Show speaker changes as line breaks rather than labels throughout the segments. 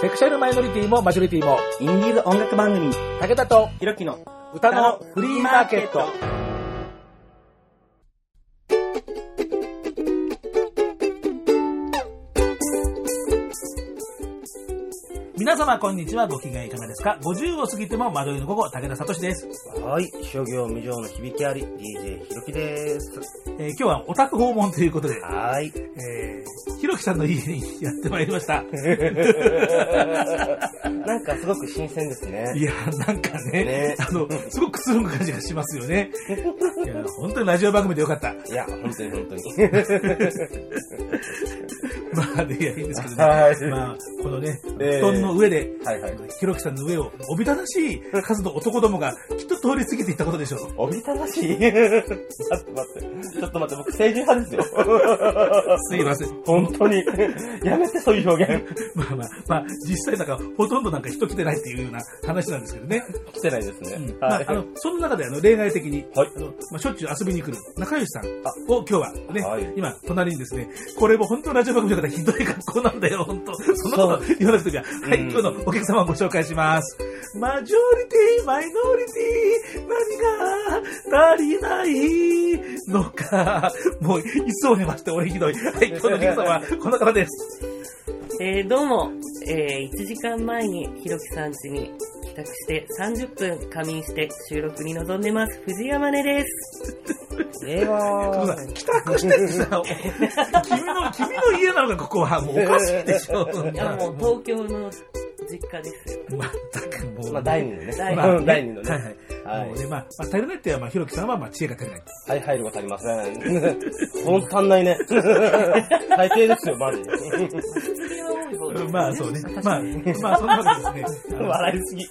セクシャルマイノリティもマジョリティも、
インディーズ音楽番組、
武田と
ひろきの
歌のフリーマーケット。皆様こんにちは、ご機嫌いかがですか ?50 を過ぎても窓りの午後、武田聡です。
はい、諸行無常の響きあり、DJ ひろきです。
えー今日はオタク訪問ということで、
はい。
えー、ひろきさんの家にやってまいりました。
なんかすごく新鮮ですね。
いや、なんかね、
ね
あの、すごくくつろぐ感じがしますよね。いや、本当にラジオ番組でよかった。
いや、本当に本当に。
まあね、いや、いいんですけどね。
はい
まあ、このね、
ええ
布団の上で、
はいはい。
ひろきさんの上を、おびただしい数の男どもが、きっと通り過ぎていったことでしょう。
おびただしい？待って待って。ちょっと待って、僕成人派ですよ。
すいません。
本当に。やめて、そういう表現。
まあまあ、まあ、実際なんか、ほとんどなんか人来てないっていうような話なんですけどね。
来てないですね。
うんまあ
はい、
あの、その中であの、例外的に、
はい
あの、まあ、しょっちゅう遊びに来る仲良しさんを今日はね、
はい
今、隣にですね、これも本当ラジオ番組だからひどい格好なんだよ、本当そんなこと言わなくていいや。はい、
うん
今日のお客様をご紹介します。マジョリティ、マイノリティ、何が足りないのか。もう、いつを寝まして俺ひどい。はい、今日のお客様はこの方です。
えー、どうも、えー、1時間前にひろきさん家に帰宅して30分仮眠して収録に臨んでます。藤山根です。
ええわ
さ帰宅してってさ、君の、君の家なの？が、ここは。もうおかしいでしょ。
いや、もう東京の実家ですよ。
まったくもう。
まあ、第二のね。
第二
まあ
うん第二のね。
はいはい。
はい
もうね、まあ、まあ、足りないっていうのは、まあ、ひろきさんは、まあ、知恵が足りない。
はい、入るが足りません。ほんと足んないね。最低ですよ、マジ
まあ、そうね。
確
まあまあ、そんなわけですね。
笑いすぎ。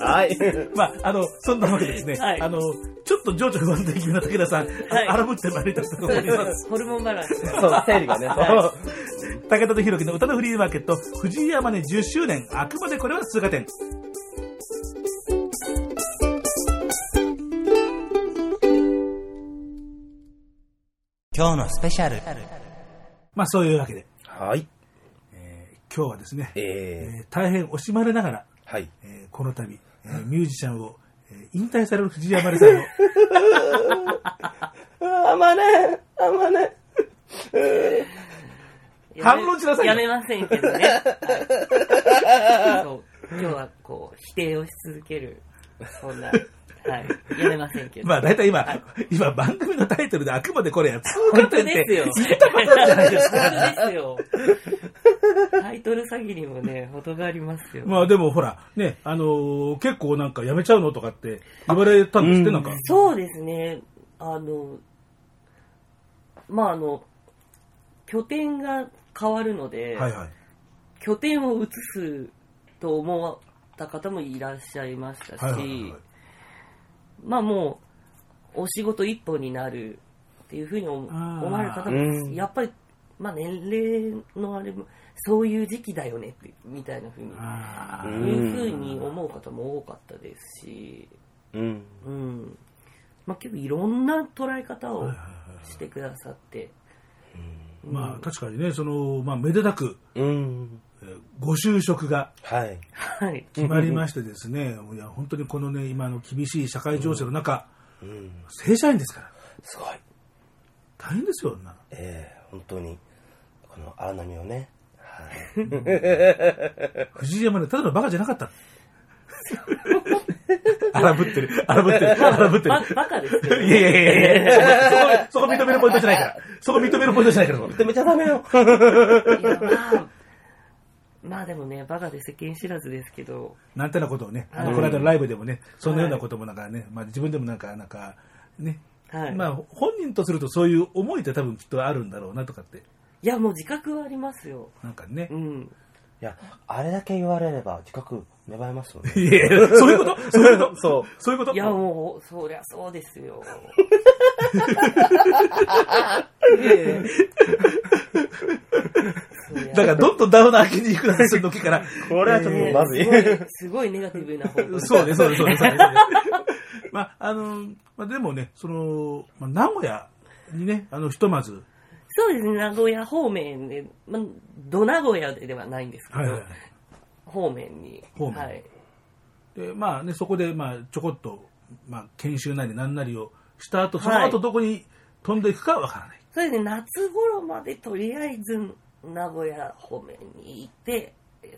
はい。
まあ、あの、そんなわけでですね。
はい
あの、ちょっと情緒不安定気味な武田さん、
はい
荒ぶってまいりたいと思います。
ホルモンバランス。
そう、整理がね。
は
武田とひろきの歌のフリーマーケット、藤井山根10周年、あくまでこれは通過点。
今日のスペシャル。
まあ、そういうわけで、
はい。
今日はですね、
え
えー大変惜しまれながら、
ー、はい。
えーこの度、えーミュージシャンを、えー引退される藤山根さんの、
あまね、あまね。
反論しなさいよ
やめませんけどね。はいそう今日はこう、否定をし続ける、そんな、はい。やめませんけど。
まあ大体今、
はい
今番組のタイトルであくまでこれや通過点って。言ったことじゃないですか。
本当ですよ。タイトル詐欺にもね、程がありますよ。
まあでもほら、ね、あのー結構なんかやめちゃうのとかって言われたんですって、
うん
なんか。
そうですね。あの、まああの、拠点が変わるので、
はいはい。
拠点を移すと思った方もいらっしゃいましたし、
はいはいはいはい。
まあもう、お仕事一本になるっていうふうに思われる方
うん
も、やっぱり、まあ年齢のあれも、そういう時期だよねって、みたいなふうに、いうふうに思う方も多かったですし、
うん。
うん。まあ結構いろんな捉え方をしてくださって、
まあ確かにね、その、まあめでたく、
うん。
えーご就職が
はい。
はい。
決まりましてですね、いや本当にこのね、今の厳しい社会情勢の中、
うん。
正社員ですから、
すごい。
大変ですよ、なの
ええ本当に、この荒波をね。はい。
藤井山根、ただのバカじゃなかった。荒ぶってる、荒ぶってる、荒ぶってる。
ば、バカですけど
いやいやいやいや、そこ、そこ認めるポイントじゃないから。そこ認めるポイントじゃないから。
認めちゃダメよ。
まあ、まあでもね、バカで世間知らずですけど、
なんてなことをね、あの、
はい
この間のライブでもね、そんなようなこともなんかね、まあ自分でもなんか、なんか、ね、
はい。
まあ本人とするとそういう思いって多分きっとあるんだろうなとかって、
いや、もう自覚はありますよ。
なんかね
う。ん。
いや、あれだけ言われれば自覚芽生えますよね。
いやいや、そういうこと？そういうこと？
そう。
そういうこと？
いや、もう、そりゃそうですよ。
だからどんどんダウナー気に行くなする時から、
これはちょっとまずい。
すごい、すごいネガティブな方向
そうね、そうね、そうね、そうね。そうねまあ、あの、まあ、でもね、その、まあ、名古屋にね、あの、ひとまず、
そうですね、名古屋方面で、まあ、ど名古屋ではないんですけど、
はいはいはい。
方面に。
方面
はい。
で、まあね、そこで、まあ、ちょこっと、まあ、研修なりなんなりをした後、その
はい
後どこに飛んでいくかはわからない。
それで夏頃までとりあえず名古屋方面にいて、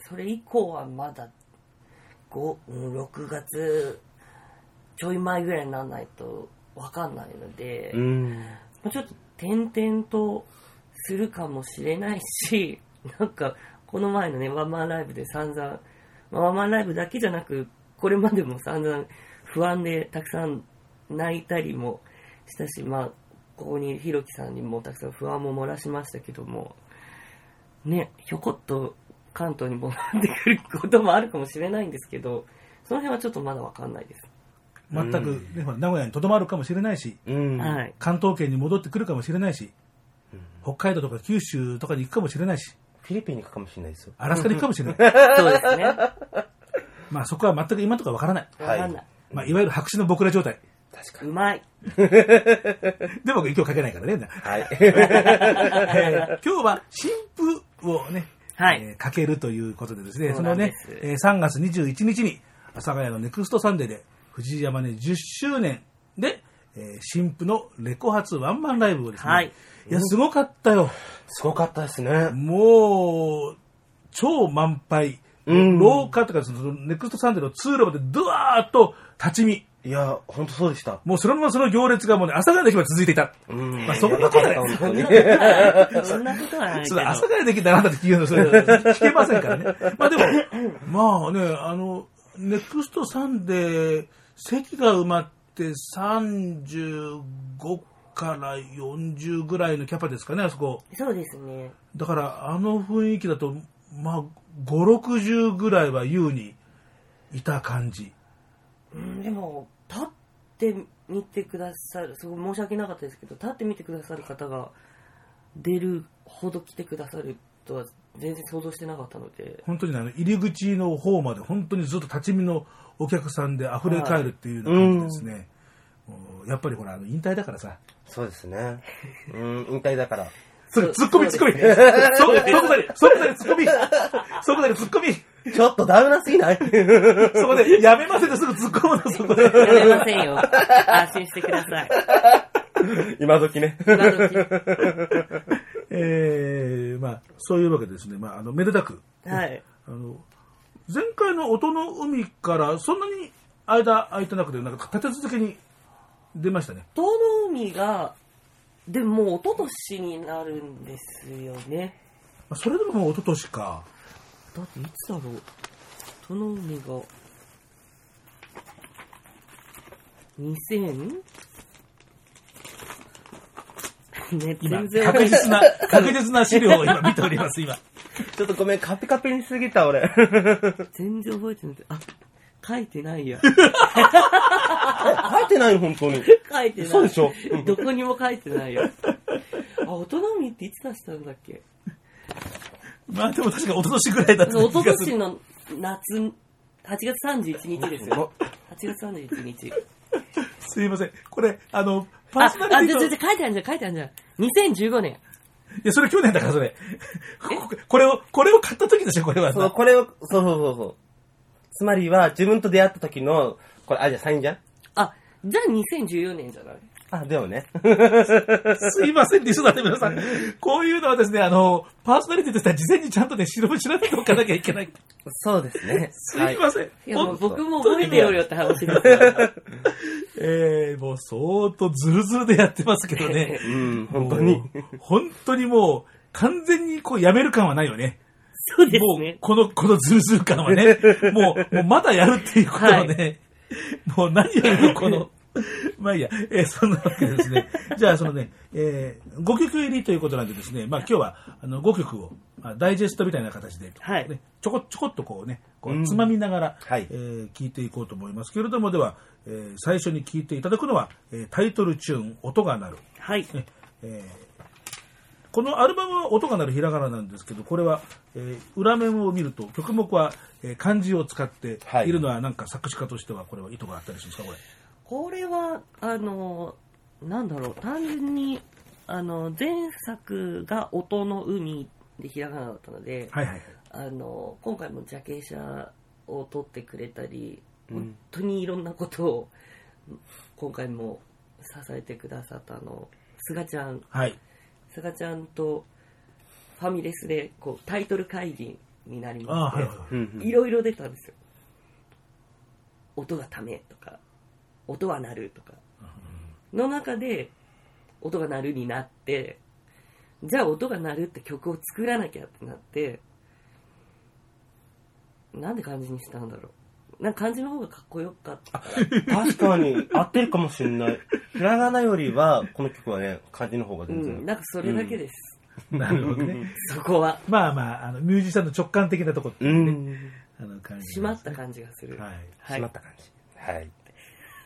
それ以降はまだ5、うん6月ちょい前ぐらいにならないとわかんないので、
うん。
ちょっと点々とするかもしれないし、なんか、この前のね、ワンマンライブで散々、まあワンマンライブだけじゃなく、これまでも散々不安でたくさん泣いたりもしたし、まあ、ここにひろきさんにもたくさん不安も漏らしましたけども、ね、ひょこっと関東に戻ってくることもあるかもしれないんですけど、その辺はちょっとまだわかんないです。
全く、ね、名古屋にとどまるかもしれないし。関東圏に戻ってくるかもしれないし、北海道とか九州とかに行くかもしれないし、
フィリピンに行くかもしれないですよ。
アラスカに行くかもしれない。
そうですね。わ
まあそこは全く今とかわからない。
かんない。
まあ、いわゆる白紙の僕ら状態。
確かに。
うまい。
でも今日かけないからね。
はい。
えー今日は新婦をね、
はい
えーかけるということでですね、
そ
のねえー3月21日に、阿佐ヶ谷のネクストサンデーで、藤井周10周年で、えー新譜のレコ発ワンマンライブをですね、
はい
いや、すごかったよ。
すごかったですね。
もう、超満杯。
うん
廊下とか、そのネクストサンデーの通路までドワーッと立ち見。
いや、ほんとそうでした。
もうそのままその行列がもうね、阿佐ヶ谷の駅まで続いていた。
うん。
まあそんなことはない。
そんなことはないけど。
そう阿佐ヶ谷できたなんだって聞うの、それ、聞けませんからね。まあでも、まあね、あの、ネクストサンデー、席が埋まって35から40ぐらいのキャパですかね、あそこ。
そうですね。
だから、あの雰囲気だと、まあ、5、60ぐらいは優にいた感じ。
うん、でも、立ってみてくださる、すごい申し訳なかったですけど、立ってみてくださる方が出るほど来てくださるとは全然想像してなかったので、
本当にねあの入り口の方まで本当にずっと立ち見のお客さんで溢れ返るっていうような感じですね。もうやっぱりほら、あの引退だからさ。
そうですね。うん、引退だから。
そ
そう
ツッコミツッコミ
そ
こそこだけ、そこだけツッコミそこだけツッコミ
ちょっとダメなすぎない？
そこで、やめませんってすぐ突っ込むの、そこで。
やめませんよ。安心してください。
今時ね。
今時
えー、まあ、そういうわけでですね、まあ、あの、めでたく、
はい。
あの、前回の音の海からそんなに間空いてなくて、なんか立て続けに出ましたね。
遠の海が、でももう一昨年になるんですよね。
まあそれでももう一昨年か。
だっていつだろう？遠の海が、2000? ね、
今
全、然
確実な、確実な資料を今見ております、今。
ちょっとごめん、カピカピにすぎた、俺。
全然覚えてなくて、あ、書いてないや。
書いてないの、本当に。
書いてない。
そうでしょ？
どこにも書いてないよ。あ、大人海っていつ出したんだっけ？
まあでも確か一昨年ぐらいだった
一昨
気がする。
年の夏、8月31日ですよ。8月31日。
すいません。これ、あの、パ
あ、
ーソナ
あ、じゃ
リティと、
じゃ書いてあるじゃん、書いてあるじゃん。2015年。
いや、それ去年だから、それ。これを、これを買った時でしょ、これは
そう、
さ。
これを、そうそうそうそう。つまりは、自分と出会った時の、これ、あ、じゃあサインじゃん？
あ、じゃあ2014年じゃない？
あ、でもね。
すいません、リスナーの皆さん。こういうのはですね、あの、パーソナリティとしては事前にちゃんとね、調べ、調べておかなきゃいけない。
そうですね。
すいません。
いや、も僕も覚えてよよって話ですよ。
えー、もう相当ズルズルでやってますけどね。
うん、本当に。
もう。本当にもう、完全にこう、やめる感はないよね。
そうです
もう
ね、。
この、このズルズル感はね、もう、もうまだやるっていうことをね、もう何よりもこの、まあいいや、えーそんなわけでですね。じゃあ、そのね、えー、5曲入りということなんでですね、まあ今日は、あの、5曲を、まあ、ダイジェストみたいな形で、
はい
ね、ちょこちょこっとこうね、こ
う
うんつまみながら、
はい
えー聞いていこうと思いますけれども、では、えー最初に聞いていただくのは、えータイトルチューン、音が鳴る。
はい。
ねえーこのアルバムは音が鳴るひらがななんですけど、これは、えー裏面を見ると曲目は、えー漢字を使って
はい
いるのは、なんか作詞家としてはこれは意図があったりするんですか、これ。
これは、あの、なんだろう、単純に、あの、前作が音の海でひらがなだったので、
はいはいはい。
あの今回もジャケ写を撮ってくれたり、
うん。
本当にいろんなことを今回も支えてくださったあの菅ちゃん。
はい。
菅ちゃんとファミレスでこうタイトル会議になりまして、
い
ろいろ出たんですよ。音がためとか音は鳴るとかの中で音が鳴るになってじゃあ音が鳴るって曲を作らなきゃってなってなんで漢字にしたんだろうなんか漢字の方がかっこよかった
確かに合ってるかもしれない。ひらがなよりは、この曲はね、漢字の方が
う
全然。
んなんかそれだけです、
なるほどね。
そこは
まあまあ、あの、ミュージシャンの直感的なとこって
う
いうね、
ん。
あの感じ、
締まった感じがする
はい。
はい
しまった感じ。はい。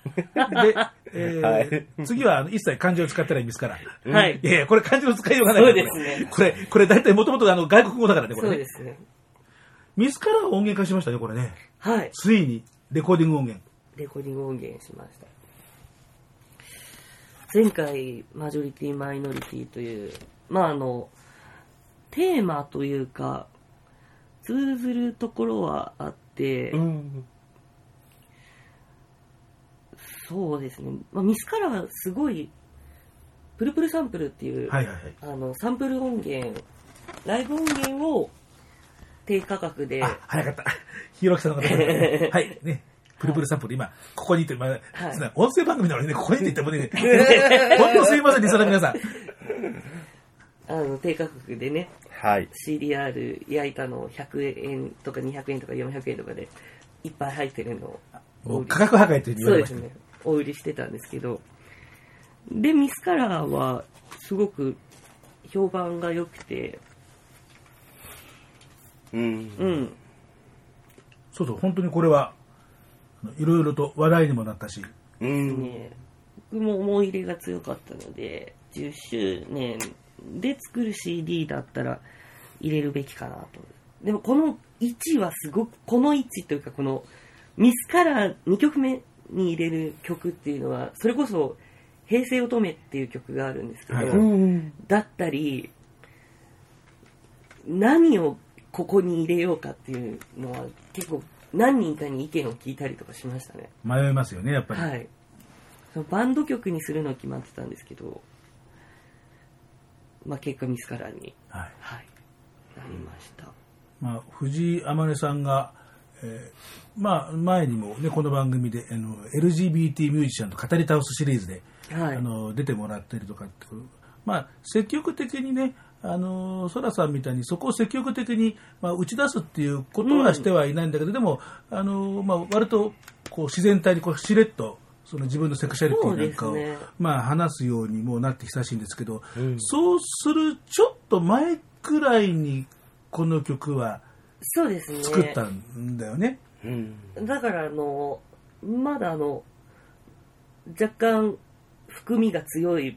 で、えー
はい
次はあの一切漢字を使ってないミスから。
はい
いやいや、これ漢字の使いようがない。
そうですね
これ、これ、これ大体もともとあの外国語だからね、これね。
そうですね
ミスから音源化しましたね、これね。
はい
ついに、レコーディング音源。
レコーディング音源しました前回マジョリティマイノリティというまああのテーマというか通ずるところはあって、
うん。
そうですね、まあ、ミスカラーすごいプルプルサンプルっていう、
はいはいはい。
あのサンプル音源ライブ音源を低価格で
あ、早かった。ひろきさんの方はい、ね。プルプルサンプル、今、ここにいて、まあ、
はい
音声番組なのにね、ここにいて言ってもね、本当すいません、リスナーの皆さん。
あの低価格でね
はい。
CDR 焼いたのを100円とか200円とか400円とかでいっぱい入ってるのを
もう価格破壊というふうに言われましたね。
そうですねお売りしてたんですけどでミスカラーはすごく評判が良くて
うん。
うん
そうそう、本当にこれは、いろいろと話題にもなったし、
うん。
ね僕も思い入れが強かったので10周年で作る CD だったら入れるべきかなとでもこの位置はすごくこの位置というかこのミスカラー2曲目に入れる曲っていうのはそれこそ「平成乙女」っていう曲があるんですけど、
はい
うん。
だったり何をここに入れようかっていうのは結構何人かに意見を聞いたりとかしましたね。
迷いますよね、やっぱり。
はい。そのバンド曲にするの決まってたんですけどまあ結果ミスカラーに。
はい。
はい。なりました、
まあ、藤井天音さんが、えーまあ、前にもね、この番組で、あの、LGBT ミュージシャンと語り倒すシリーズで、
はい。
あの、出てもらったりとかってまあ、積極的にね、あの、ソラさんみたいにそこを積極的に、まあ、打ち出すっていうことはしてはいないんだけど、でも、あの、まあ、割と、こう、自然体にこう、しれっと、その自分のセクシャリティなんかを、
ね
まあ、話すようにもうなって久しいんですけど、
うん。
そうするちょっと前くらいに、この曲は
そうですね
作ったんだよね。
うん。
だからあのまだあの若干含みが強い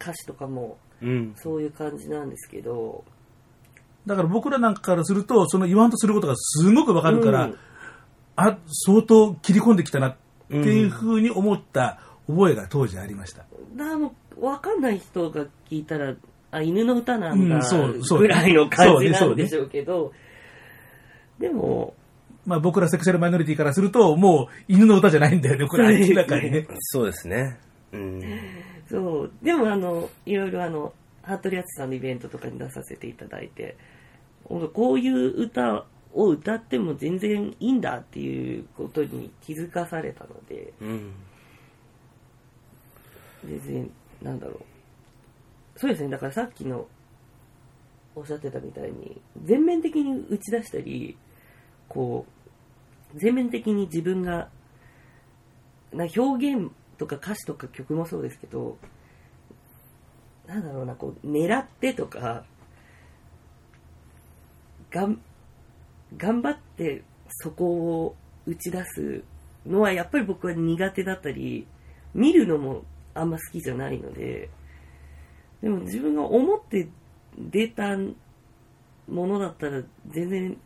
歌詞とかも
うん。
そういう感じなんですけど
だから僕らなんかからすると、その言わんとすることがすごくわかるから、
うん
あ、相当切り込んできたなっていうふうに思った覚えが当時ありました。
あの分かんない人が聞いたらあ犬の歌なんだ
うんそうそう
ぐらいの感じなんでしょうけどでも
まあ僕らセクシャルマイノリティからすると、もう犬の歌じゃないんだよね、これ明らかにね。
そうですね。うん。
そうでもあのいろいろあの服部敦さんのイベントとかに出させていただいてこういう歌を歌っても全然いいんだっていうことに気づかされたので
うん。
全然なんだろうそうですねだからさっきのおっしゃってたみたいに全面的に打ち出したりこう全面的に自分がな表現とか歌詞とか曲もそうですけどなんだろうなこう狙ってとかがん頑張ってそこを打ち出すのはやっぱり僕は苦手だったり見るのもあんま好きじゃないのででも自分が思って出たものだったら全然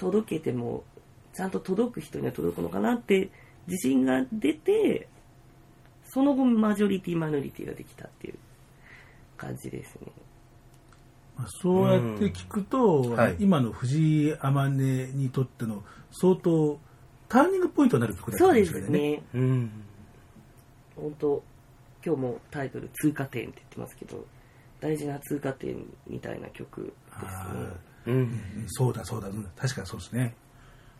届けてもちゃんと届く人には届くのかなって自信が出てその後マジョリティマイノリティができたっていう感じですね
まあそうやって聞くと、
んはい
今の藤井天音にとっての相当ターニングポイントになる曲だった
そうで
かもしれないね。
すね。
うん。
本当今日もタイトル通過点って言ってますけど、大事な通過点みたいな曲です
あ
ね。
うん。
うんそうだそうだ、うん確かにそうですね。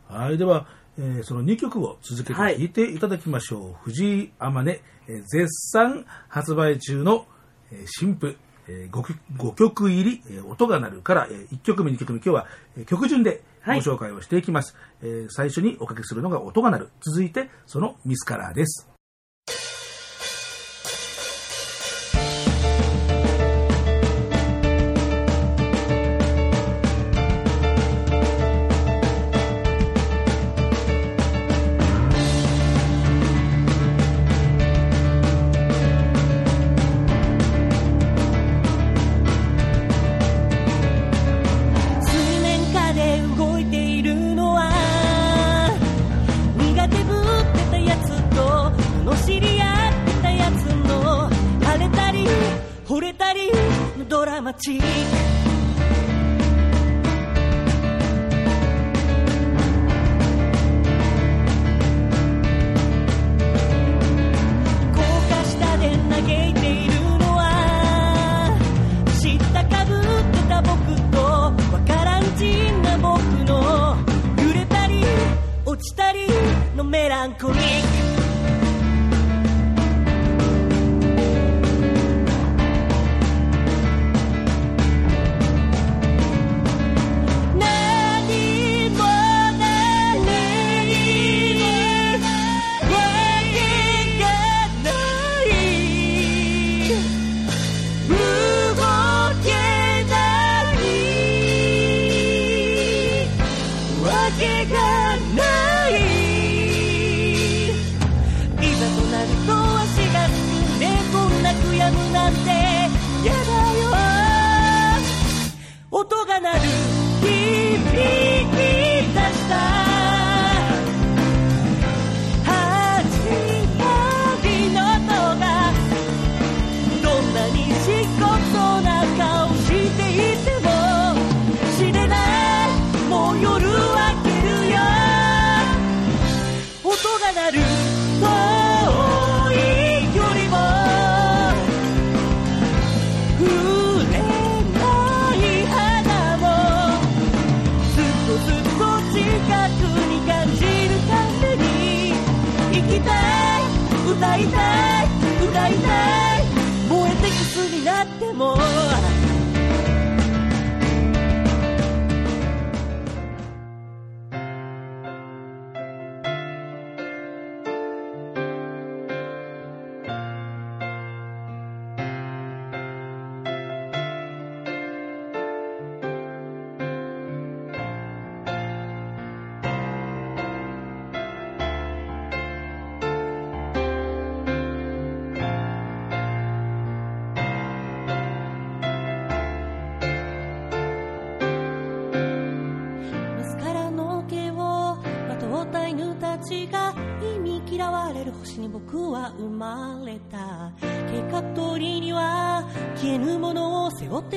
はい、では、えーその2曲を続けて聴いていただきましょう。藤井天音、えー絶賛発売中の、えー新譜、え 5, 曲5曲入り、えー音が鳴るから、え1曲目、2曲目、今日は、えー曲順でご
はい
紹介をしていきます、えー最初におかけするのが音が鳴る。続いて、そのミスカラーです。
いたい。燃えてくすになっても。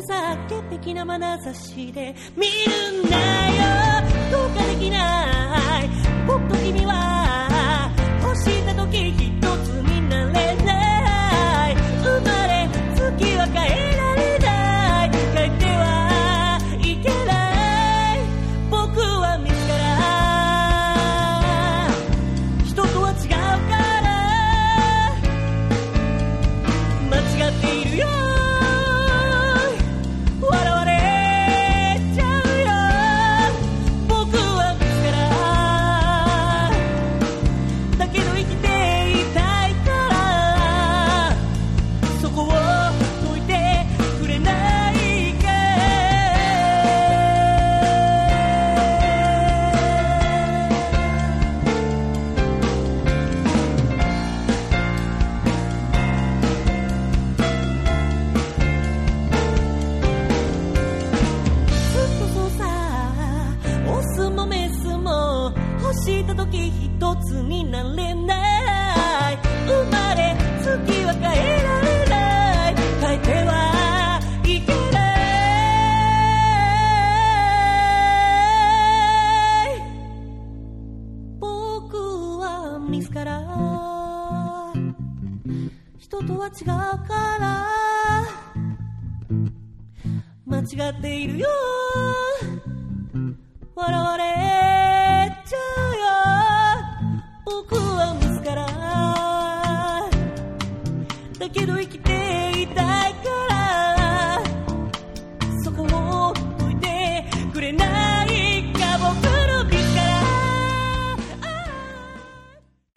さ潔癖な眼差しで見るんだよ。どうかできない。
だけど生きていたいからそこを解いてくれないか僕のミスか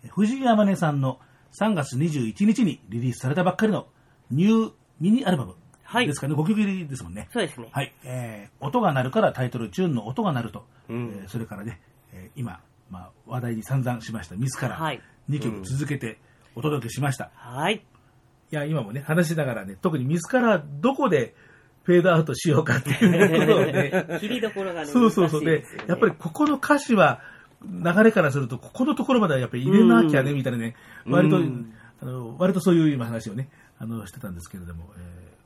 ら。
藤井天音さんの3月21日にリリースされたばっかりのニューミニアルバム
はい。
ですかね、5曲入りですもんね。
そうですね。
はい、えー音が鳴るからタイトル、チューンの音が鳴ると、
うん。
えーそれからね、えー今、まあ、話題に散々しました、ミスから
はい。
2曲続けてお届けしました。
はい。
いや、今もね、話しながらね、特にミスからどこでフェードアウトしようかっていうことをね、
切りどころがね、
そうそうそう。でやっぱりここの歌詞は、流れからすると、ここのところまではやっぱり入れなきゃね、みたいなね、割と、
うん
あの割とそういう今話をね、あの、してたんですけれども、え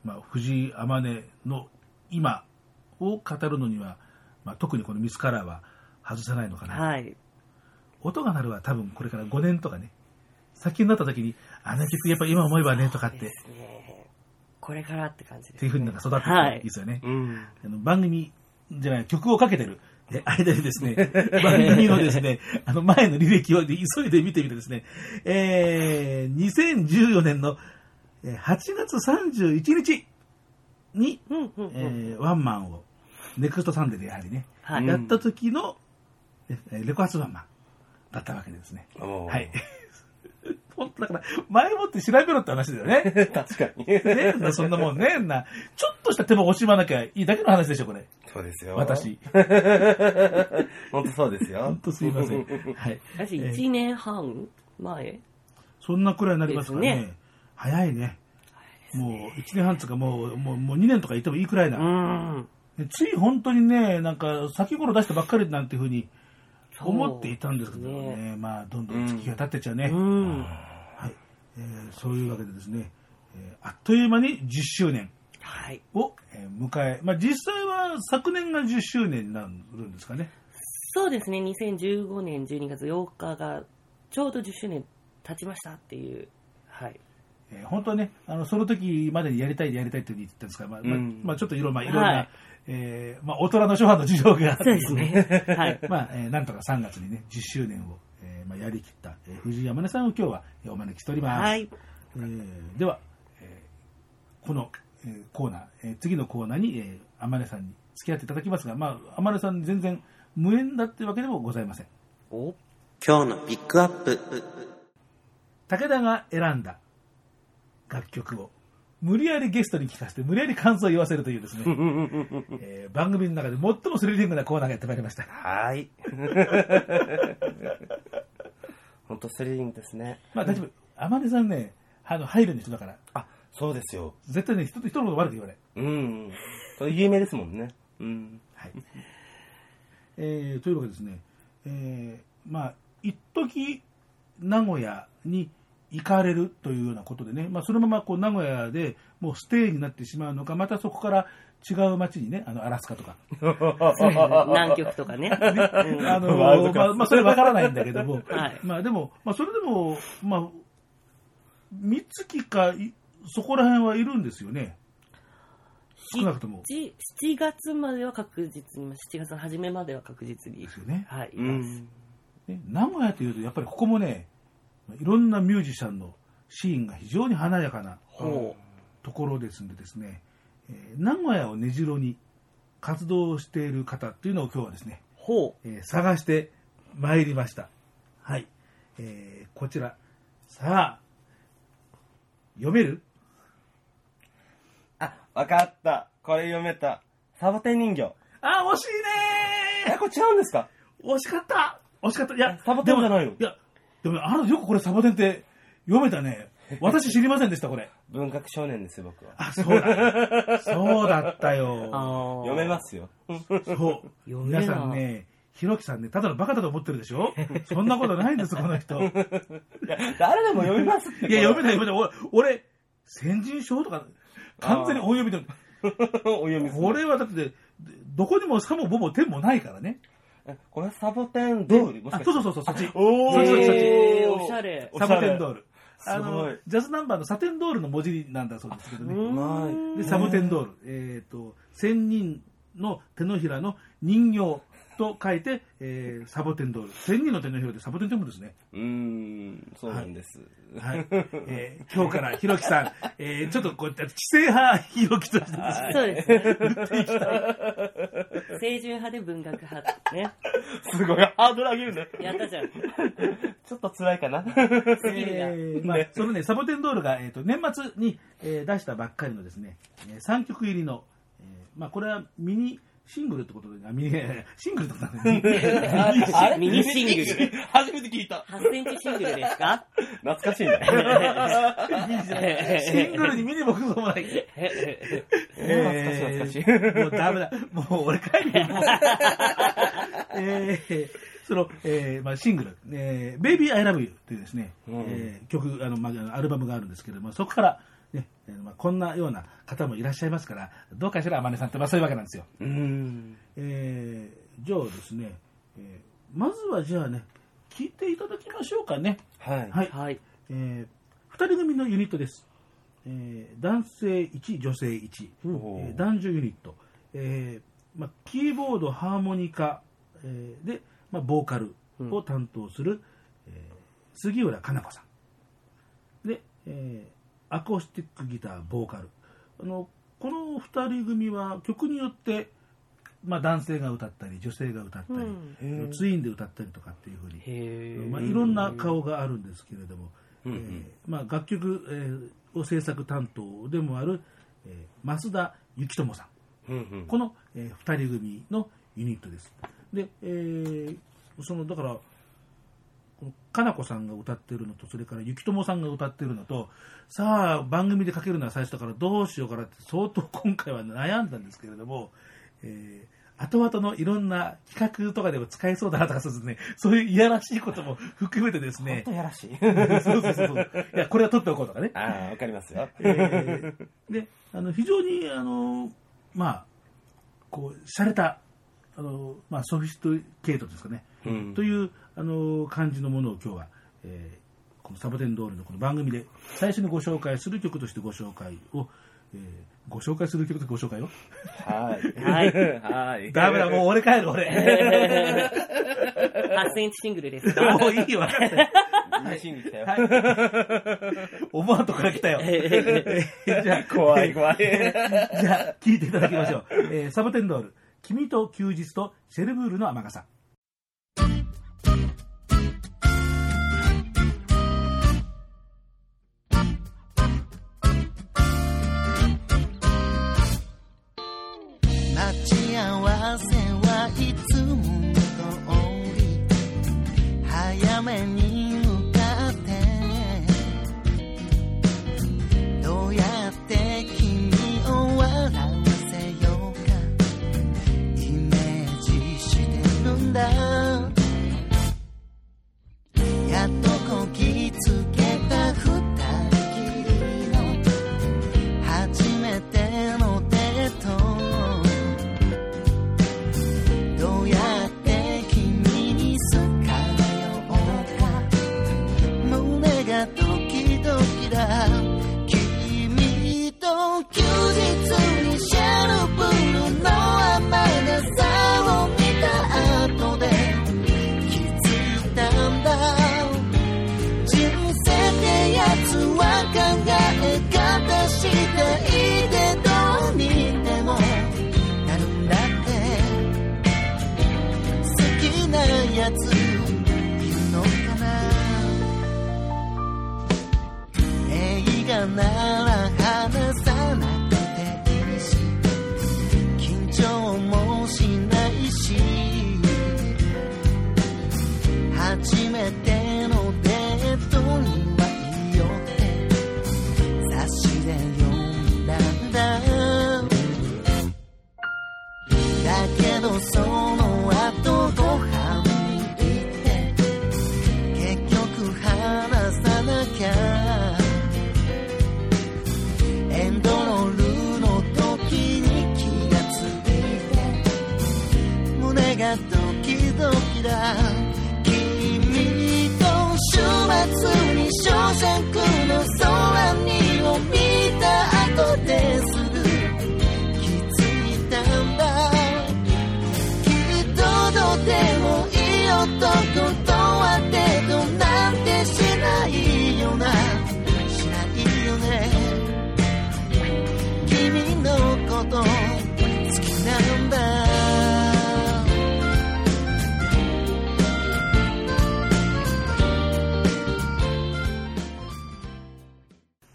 ーまあ、藤井天音の今を語るのには、まあ、特にこのミスカラーは外せないのかな。
はい。
音が鳴るは多分これから5年とかね、先になった時に、あの曲やっぱ今思えばね、とかって、っ
ですね。これからって感じです、
ていうふうになんか育っていくといいですよね。
うん。
あの番組じゃない、曲をかけてるえ間にですね、番組のですね、あの前の履歴を急いで見てみてですね、えー、2014年のえー8月31日に、
うんうんうん。
えーワンマンを、ネクストサンデーでやはりね、
はい。
やった時の、えーレコ発ワンマンだったわけでですね。はい。本当だから、前もって調べろって話だよね。
確かに。
ねそんなもんねな。ちょっとした手間を惜しまなきゃいいだけの話でしょ、これ。
そうですよ。。
私。
本当そうですよ。
本当すいません。はい。
私、
えー
1年半前
そんなくらいになりますかね。
ね
早いね。もう1年半つうかもう、もう、もう2年とか言ってもいいくらいうな。
ん。
ねつい本当にね、なんか先頃出したばっかりなんていうふうに思っていたんですけどね。
です
まあ、どんどん月が経ってっちゃうね。
うん。
はい。えーそういうわけでですね、えーあっという間に10周年
はい。
を、えー迎え、まあ実際は昨年が10周年になるんですかね？
そうですね、2015年12月8日がちょうど10周年経ちましたっていう。はい。
えー本当はね、あのその時までにやりたいやりたいって言ってたんですから、まあまあ
うん
まあ、ちょっといろ,、まあ、いろんな、
はい
えーまあ、大人の諸般の事情があって
ですね。はい。
まあえーなんとか3月にね、10周年を、えーまあ、やりきった、えー藤井山根さんを今日はえーお招きしております。
はい。
えーでは、えーこの、えーコーナー、えー次のコーナーに、えー、天音さんに付き合っていただきますが、まあ、天音さん全然無縁だっていうわけでもございません。
お
今日のピックアップ
武田が選んだ楽曲を無理やりゲストに聞かせて無理やり感想を言わせるというですね、えー番組の中で最もスリリングなコーナーがやってまいりました。
はい。本当スリリングですね。
まあ大丈夫。天音さんね、あの、配慮の人だから、
あ、そうですよ。
絶対ね、人と人のこと悪く言わない。
うん。それ有名ですもんね。うん。
はい。えーというわけでですね、えーまあ、一時名古屋に行かれるというようなことでね、まあ、そのままこう名古屋でもうステイになってしまうのか、またそこから違う街にね、あの、アラスカとか、
南極とかね。うん
あのまあ、まあ、それわからないんだけども、
はい
まあでも、まあ、それでも、まあ、三月かい、そこら辺はいるんですよね。少なくとも。
7 7月までは確実に、7月の初めまでは確実に
で。すよね。
はい、います。
うん。
ね名古屋というと、やっぱりここもね、いろんなミュージシャンのシーンが非常に華やかな
ほ
ところですんでですね、えー名古屋を根城に活動している方っていうのを今日はですね、
う。ほ
えー探してまいりました。はい。えーこちら。さあ、読める？
あ、わかった。これ読めた。サボテン人形。
あ、惜しい
え、
ね
これ違うんですか？
ー惜しかった惜しかったいや、
サボテンじゃないの
でもいや、でもねあなたよくこれサボテンって読めたね。私知りませんでした、これ。
文学少年ですよ、僕は。
あ、そうだ。そうだった
う。
よ。
あ
読めますよ。
そう。
読めな
皆さんね、ひろきさんね、ただのバカだと思ってるでしょ？そんなことないんです、この人。いや、
誰でも読みますって。
読めない、読めない。俺、俺先人書とか、完全に音読みで、
お読みする
これはだって、どこにもさもぼも天もないからね。
これサボテンドールもし
あ
かして
そうそうそうそう、そっち。
お
そっちそっちそっち
えーおしゃれ。
おしゃれ
サボテンドール。あの
い、
ジャズナンバーのサテンドールの文字なんだそうですけどね。
はい
で、サボテンドール。えっ、と、千人の手のひらの人形と書いて、えーサボテンドール。千人の手のひらでサボテンって読むんですね。
うーん、そうなんです。
はい。えー今日からひろきさん、えーちょっとこうやって、知性派ひろきとしてですね、
そうですね。清純派で文学派。ね。
すごい、ハードル上げるね。
やったじゃん。
ちょっと辛いかな。
スキルが。
えーまあ、そのね、サボテンドールが、えー、と年末に、えー出したばっかりのですね、え3曲入りの、えーまあ、これはミニシングルってことで、あミニシングルってことだね。
あれ？ミニシングル。
初めて聞いた。
8センチシングルですか？
懐かしいね。
シングルにミニもクソもな い。
懐かしい懐かしい
もうダメだ。もう俺帰るよ。えーその、えーまあ、シングル、えー、Baby I Love You というですね、
うん
えー曲あの、まあ、アルバムがあるんですけれども、そこから、ねえーまあ、こんなような方もいらっしゃいますから、どうかしら、天音さんって、まあ、そういうわけなんですよ。
うーん。
えーじゃあですね、えーまずはじゃあね、聞いていただきましょうかね。
はい。
はい。
はい。
えー、2人組のユニットです。えー男性1、女性1、
おー
えー男女ユニット、えーまあ、キーボード、ハーモニカ、えーで、まあ、ボーカルを担当する、えー杉浦かな子さん。で、えーアコースティックギター、ボーカル。あのこの2人組は曲によって、まあ、男性が歌ったり、女性が歌ったり、
うん。
ツインで歌ったりとかっていうふうにまあ、いろんな顔があるんですけれども、えーまあ、楽曲、えーを制作担当でもある、えー増田幸友さん。
うんうん。
この、え2人組のユニットです。で、えーそのだからかなこさんが歌ってるのとそれから幸友さんが歌ってるのとさあ番組でかけるのは最初だからどうしようかなって相当今回は悩んだんですけれども、えー後々のいろんな企画とかでも使えそうだなとかそうですね。そういういやらしいことも含めてですね。
本当やらしい。
そうそうそうそう。いやこれは取っておこうとかね。
ああ、わかりますよ。
えーであの非常にあのまあこう洒落たあの、まあ、ソフィストケートですかね、
うん。
というあの感じのものを今日は、えーこのサボテン通りのこの番組で最初にご紹介する曲としてご紹介を、えーご紹介する曲とご紹介を？
はい。
はい
はい。
ダメだもう俺帰る俺
8センチシングルですか
もういいわかった
嬉しいに来たよ。
はい思わんとこから来たよ えーじゃあ
怖い怖い。
じゃあ、聞いていただきましょう。えーサボテンドール、君と休日とシェルブールの雨傘。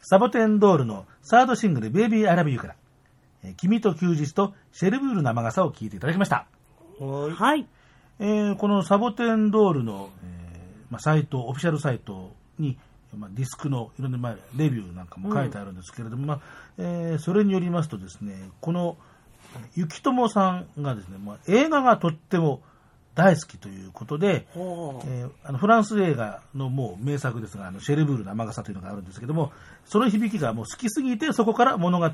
サボテンドールのサードシングル、ベイビーアラビューから、えー君と休日とシェルブールの雨傘を聴いていただきました。
はい。
えーこのサボテンドールの、えーまあ、サイト、オフィシャルサイトに、まあ、ディスクのいろんな、まあ、レビューなんかも書いてあるんですけれども、まあえーそれによりますとですね、この雪友さんがですね、まあ、映画がとっても大好きということで。えーあのフランス映画のもう名作ですが、あのシェルブールの雨傘というのがあるんですけども、その響きがもう好きすぎて、そこから物語を、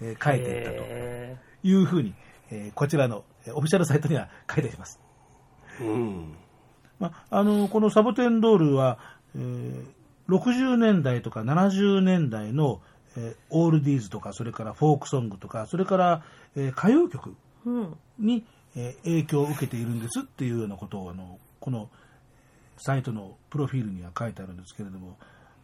えー書いていったと
へ
いうふうに、えーこちらのえーオフィシャルサイトには書いてあります。
うん。
まあ、あのこのサボテンドールは、えー60年代とか70年代の、えーオールディーズとかそれからフォークソングとかそれから、えー歌謡曲
ーうん。
に、えー影響を受けているんですっていうようなことをあのこのサイトのプロフィールには書いてあるんですけれども、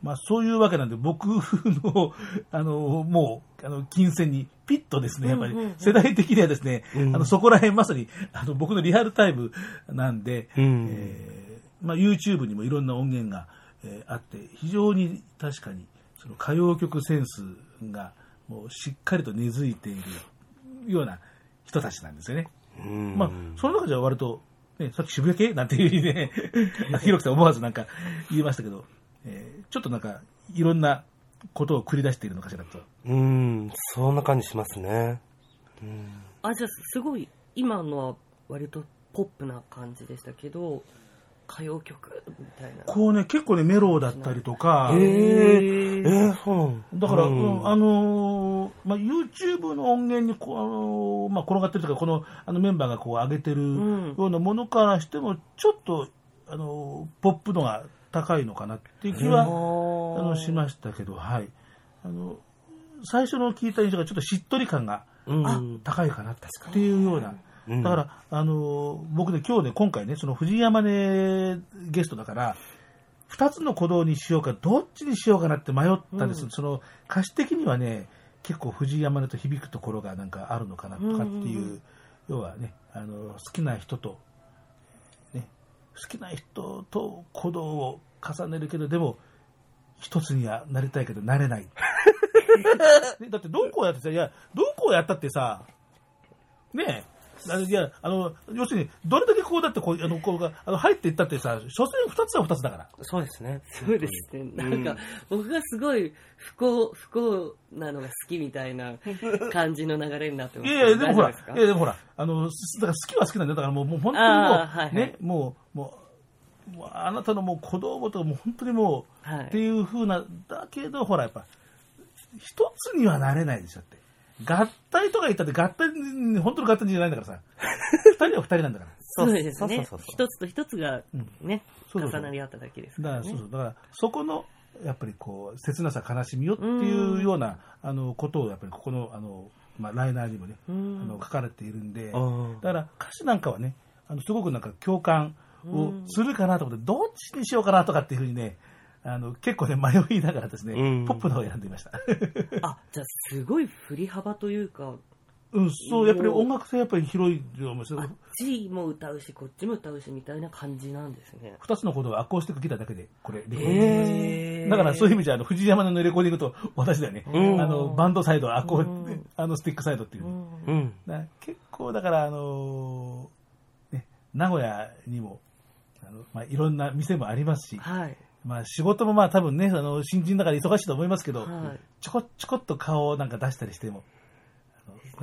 まあ、そういうわけなんで僕の あのもうあの金銭にピッとですねやっぱり世代的にはですね、
うん。
あのそこら辺まさにあの僕のリアルタイムなんで、
うん。
えーまあ、YouTube にもいろんな音源が、えーあって非常に確かにその歌謡曲センスがもうしっかりと根付いているような人たちなんですよね。
うん。
まあ、その中では割と、ね、さっき渋谷系なんていうふうにね、ひろきさん思わずなんか言いましたけど、えーちょっとなんかいろんなことを繰り出しているのかしらと。
うん、そんな感じしますね。うん。
あ、じゃあ、すごい、今のは割とポップな感じでしたけど、歌謡曲みたいな。
こうね、結構ね、メローだったりとか、
ええ
へ
え
ー
ー、そうなん
だから、
うん
うんあのーまあ、YouTube の音源にこう、あのーまあ、転がってるというか、このあのメンバーがこう上げてる
ん
ようなものからしても、ちょっと、あのーポップ度が高いのかなっていう気は、あのしましたけど、はい。あの、最初の聞いた印象がちょっとしっとり感が
うん。
高いかなっていうような。
うん
だから、あの、僕ね、今日ね、今回ね、その藤山ね、ゲストだから、二つの鼓動にしようか、どっちにしようかなって迷ったんです。
うん
その、歌詞的にはね、結構藤山根と響くところがなんかあるのかなとかっていう、
うんうん
要はね、あの、好きな人と、ね、好きな人と鼓動を重ねるけど、でも、一つにはなりたいけど、なれない。ねだって、どこをやってさ、いや、どこをやったってさ、ねえ、いや、あの、要するに、どれだけこうだってこう、あの、こうが、あの、入っていったってさ、所詮二つは二つだから。
そうですね。
そうですね。なんか、僕がすごい不幸、不幸なのが好きみたいな 感じの流れになってます。
いやいや、でもほら、いやでもほら、あの、すだから好きは好きなんだよ。だからもう、もう本当にもう、
はいはい
ね、もう、もう、もうあなたのもう子供ともう本当にもう、
はい
っていう風な、だけど、ほら、やっぱ、一つにはなれないでしょって。合体とか言ったって合体に、本当の合体じゃないんだからさ。二人は二人なんだから。
そうですね。一つと一つがね、
そうそうそう
重なり合っただけです
だからら、
かね
そう。そう。だから、そこの、やっぱりこう、切なさ、悲しみよっていうような、あの、ことを、やっぱりここの、あの、まあ、ライナーにもね、あ
うん
の、書かれているんで、だから歌詞なんかはね、あの、すごくなんか共感をするかなと思って、どっちにしようかなとかっていうふうにね、あの、結構ね、迷いながらですね、
うん。
ポップの方を選んでいました。
あ、じゃあすごい振り幅というか、
うん、そう、やっぱり音楽性やっぱり広いと思うんですよ。
あっちも歌うし、こっちも歌うしみたいな感じなんですね。
二つのことをアコースティックギターだけで、これ、レコーディング
へー。
だからそういう意味じゃ、あの、藤山のレコーディングと私だよね。
うん。
あの、バンドサイド、アコー、
うん。
あの、スティックサイドっていうね、
うん。
結構だからあのーね、名古屋にもあの、まあ、いろんな店もありますし、
はい。
まあ、仕事もまあ多分ねあの新人だから忙しいと思いますけど、
はい
ちょこちょこっと顔をなんか出したりしても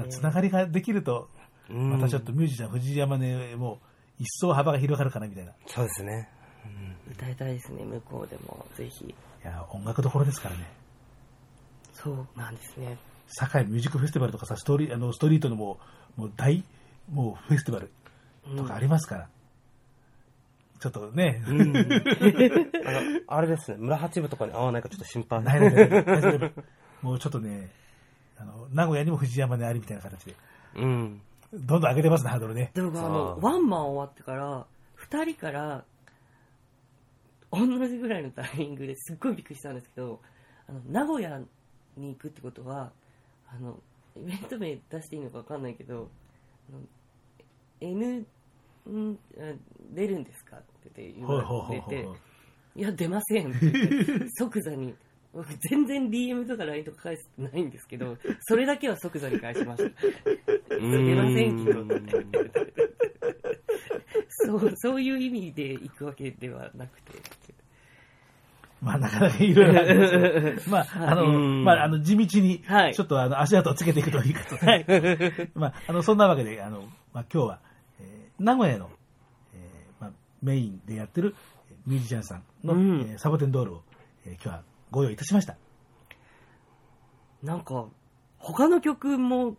つながりができると、
うん
またちょっとミュージシャン藤山ねも一層幅が広がるかなみたいない
そうですね。
歌いたいですね、向こうでも。ぜひ。
や音楽どころですからね
そうなんですね。
堺ミュージックフェスティバルとかさストーリーあのストリートのもうもう大もうフェスティバルとかありますから、ちょっとね、
うん。あの、あれですね、村八部とかに合わないかちょっと心配。
ないないないない大丈夫もうちょっとね、あの、名古屋にも藤山にありみたいな形で、
うん。
どんどん上げてますね、ハードルね。
でもあの、ワンマン終わってから、二人から、同じぐらいのタイミングですっごいびっくりしたんですけど、あの、名古屋に行くってことは、あの、イベント名出していいのかわかんないけど、あの N、んあ出るんですか？って言われて
ほい
や、出ませんって言って即座に、僕全然 DM とか LINE とか返してないんですけど、それだけは即座に返しました。出ませんけどそう、そういう意味で行くわけではなくて。
まあ、なかなかいろいろあるんですけど まあ、あの、
うん
まあ、あの、地道に、
はい
ちょっとあの、足跡をつけていくといいかと。
はい。
まあ、あの、そんなわけで、あの、まあ、今日は、えー名古屋の、えーまあ、メインでやってるえーミュージシャンさんの、
うん
えーサボテンドールを、えー今日はご用意いたしました。
なんか、他の曲も、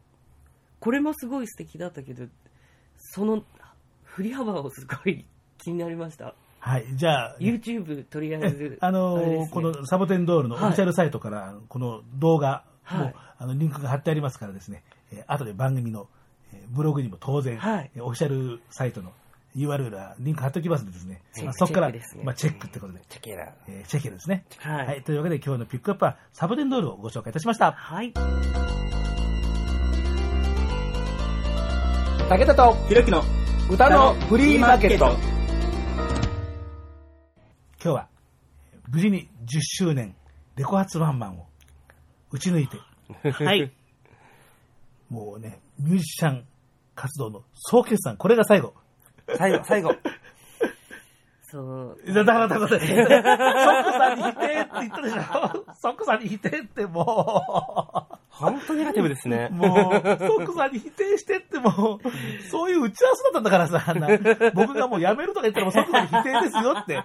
これもすごい素敵だったけど、その振り幅をすごい 気になりました。
はい、じゃあ、
YouTube とりあえず。
あの
れですね
このサボテンドールのオフィシャルサイトから、この動画も、
はい
あのリンクが貼ってありますからですね、えー後で番組の、えーブログにも当然、
はい
えーオフィシャルサイトの URL はリンク貼っておきますのでですね、
チェ
まあ、そこから
チェックですね
まあ、チェックってことで、
チェケラ。
えーチェキですね。
はい
というわけで今日のピックアップはサボテンドールをご紹介いたしました。
はい。
武田と
ひろきの
歌のフリーマーケット。
今日はえー無事に10周年レコ発ワンマンを打ち抜いて、
はい。
もうね、ミュージシャン活動の総決算、これが最後。
最後、最後。
そう。
だから、だから、即さに否定って言ったでしょ即さに否定っても
本当ネガティブですね
う、。もう、即さに否定してってもう、そういう打ち合わせだったんだからさ、僕がもう辞めるとか言ったらもう即座に否定ですよって、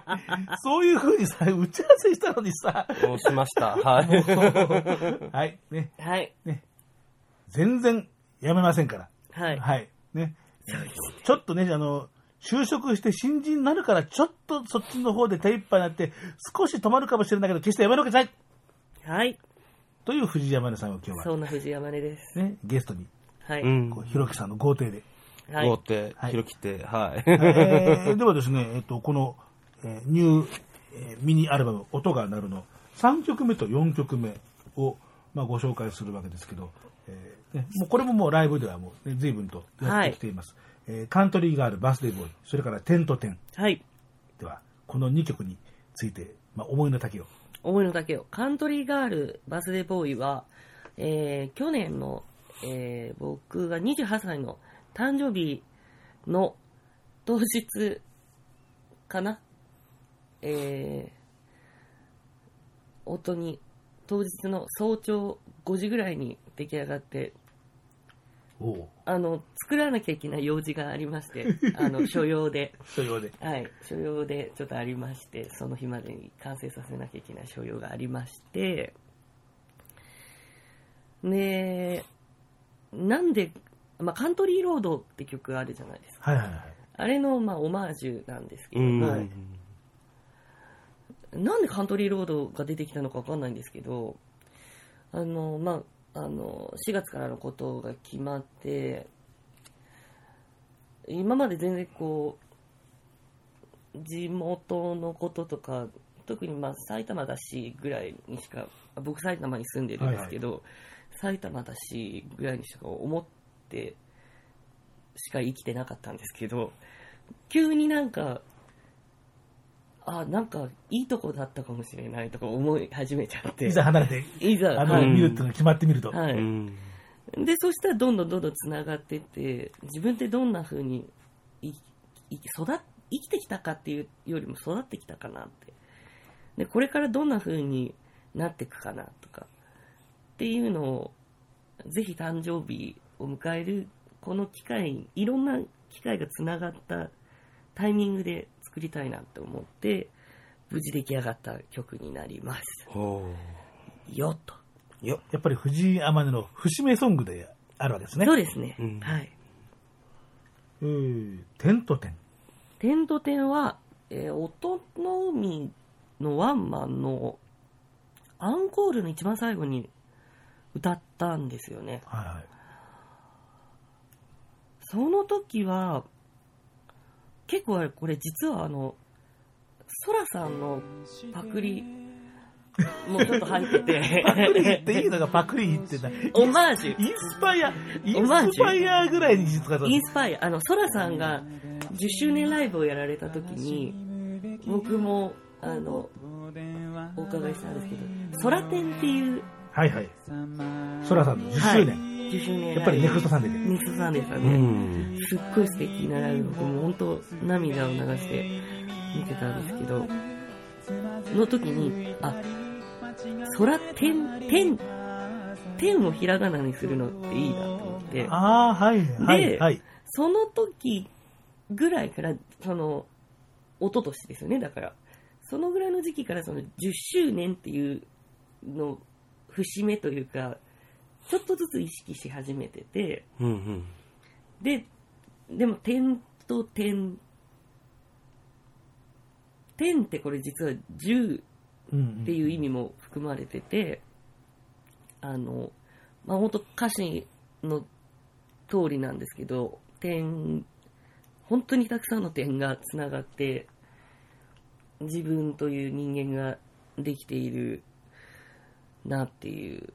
そういう風にさ、打ち合わせしたのにさ、
もうしました。はい。
はい、ね、
はい。
全然辞めませんから。
はい。
はい。ね。ちょっとね、あの、就職して新人になるから、ちょっとそっちの方で手一杯になって、少し止まるかもしれないけど、決してやめるわけじゃない
はい。
という藤山根さんを今日は、
そんな藤山根です。
ね、ゲストに、
はい。
うん
こう。ひろきさんの豪邸で。
はい
豪。邸、
はい
広きて、はい。
えーではですね、えっと、この、えーニュー、えーミニアルバム、音が鳴るの3曲目と4曲目を、まあ、ご紹介するわけですけど、えーね、もうこれももうライブではもう、ね、随分とやってきています。えーカントリーガール、バースデーボーイ、それからテントテン。
はい。
では、この2曲について、まあ、思いの丈を。
思いの丈を。カントリーガールバースデーボーイは、えー去年の、えー僕が28歳の誕生日の当日かなえー、音に、当日の早朝5時ぐらいに出来上がって、あの、作らなきゃいけない用事がありまして、あの、所用で。
所要で。
はい、所用でちょっとありまして、その日までに完成させなきゃいけない所用がありまして、で、なんで、まあ、カントリーロードって曲あるじゃないですか。
はいはいはい。
あれの、まあ、オマージュなんですけど、
うん。
はいなんでカントリーロードが出てきたのかわかんないんですけど、あの、まあ、あの、4月からのことが決まって、今まで全然こう、地元のこととか、特にまあ埼玉だしぐらいにしか、僕埼玉に住んでるんですけど、埼玉だしぐらいにしか思ってしか生きてなかったんですけど、急になんか、あ、なんかいいとこだったかもしれないとか思い始めちゃって。
いざ離れて、
いざ、
あの、
はい
見るっていうのが決まってみると。
はい。
うん。
で、そしたらどんどんどんどん繋がってって、自分ってどんな風にいい育っ生きてきたかっていうよりも育ってきたかなって。で、これからどんな風になっていくかなとか、っていうのを、ぜひ誕生日を迎える、この機会、いろんな機会が繋がったタイミングで作りたいなって思って、無事出来上がった曲になります。
ほ
よっと。
う。よ。
やっぱり藤井天音の節目ソングであるわけですね。
そうですね。
うん
はい。
えー、テントテン。
点と点は、えー音の海のワンマンのアンコールの一番最後に歌ったんですよね。
はいはい。
その時は、結構これ実はあの、ソラさんのパクリもちょっと入って
パクリ
て、
っていいのがパクリってな。
オマージュ。
インスパイア、インスパイアぐらいに実は
インスパイア、あの、ソラさんが10周年ライブをやられた時に、僕も、あの、お伺いしたんですけど、ソラテンっていう、
はいはい。ソラさんの10周年。
10周年ライブ。
やっぱりネクストサンデーで。
ネクストサンデーさん
う
ね、
ん。
すっごい素敵なライブ、僕も本当涙を流して見てたんですけど、の時に、あ、空天、天、天をひらがなにするのっていいなと思って、
ああ、はいはい
で
はい。
その時ぐらいから、その、一昨年ですよね、だから。そのぐらいの時期からその10周年っていうの、節目というか、ちょっとずつ意識し始めてて、
うんうん。
で、でも点と点、点ってこれ実は10
うん
っていう意味も含まれてて、あの、まあ、本当歌詞の通りなんですけど、点、本当にたくさんの点がつながって、自分という人間ができているなっていう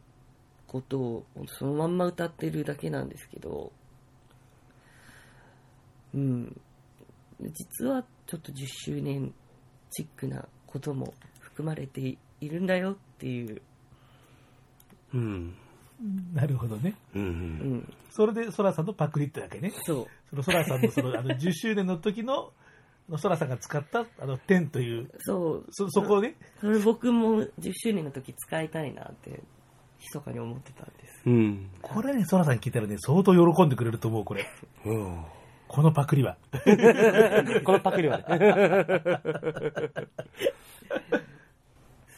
ことを、そのまんま歌ってるだけなんですけど、うん。実はちょっと10周年チックなことも含まれているんだよっていう、
うん。
なるほどね。
うんう。
うんん、
それでソラさんのパクリってだけね。
そう。
そのソラさんのそのあの10周年の時の、のソラさんが使ったあの点という、
そう。
そそこをね、
それ僕も10周年の時使いたいなって、密かに思ってたんです。
うん。
これね、ソラさん聞いたらね、相当喜んでくれると思う、これ。
うん。
このパクリは。
このパクリはね。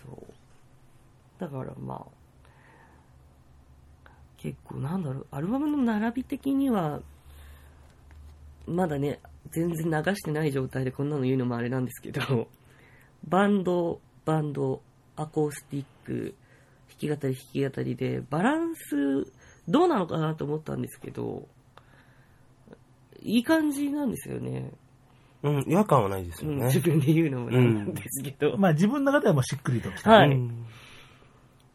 そう。だからまあ、結構なんだろう、アルバムの並び的には、まだね、全然流してない状態でこんなの言うのもあれなんですけど、バンド、バンド、アコースティック、弾き語り弾き語りで、バランス、どうなのかなと思ったんですけど、いい感じなんですよね。
うん、違和感はないですよね。
うん自分で言うのもなんですけど。
まあ自分の中ではもうしっくりとした。
はい。
うん。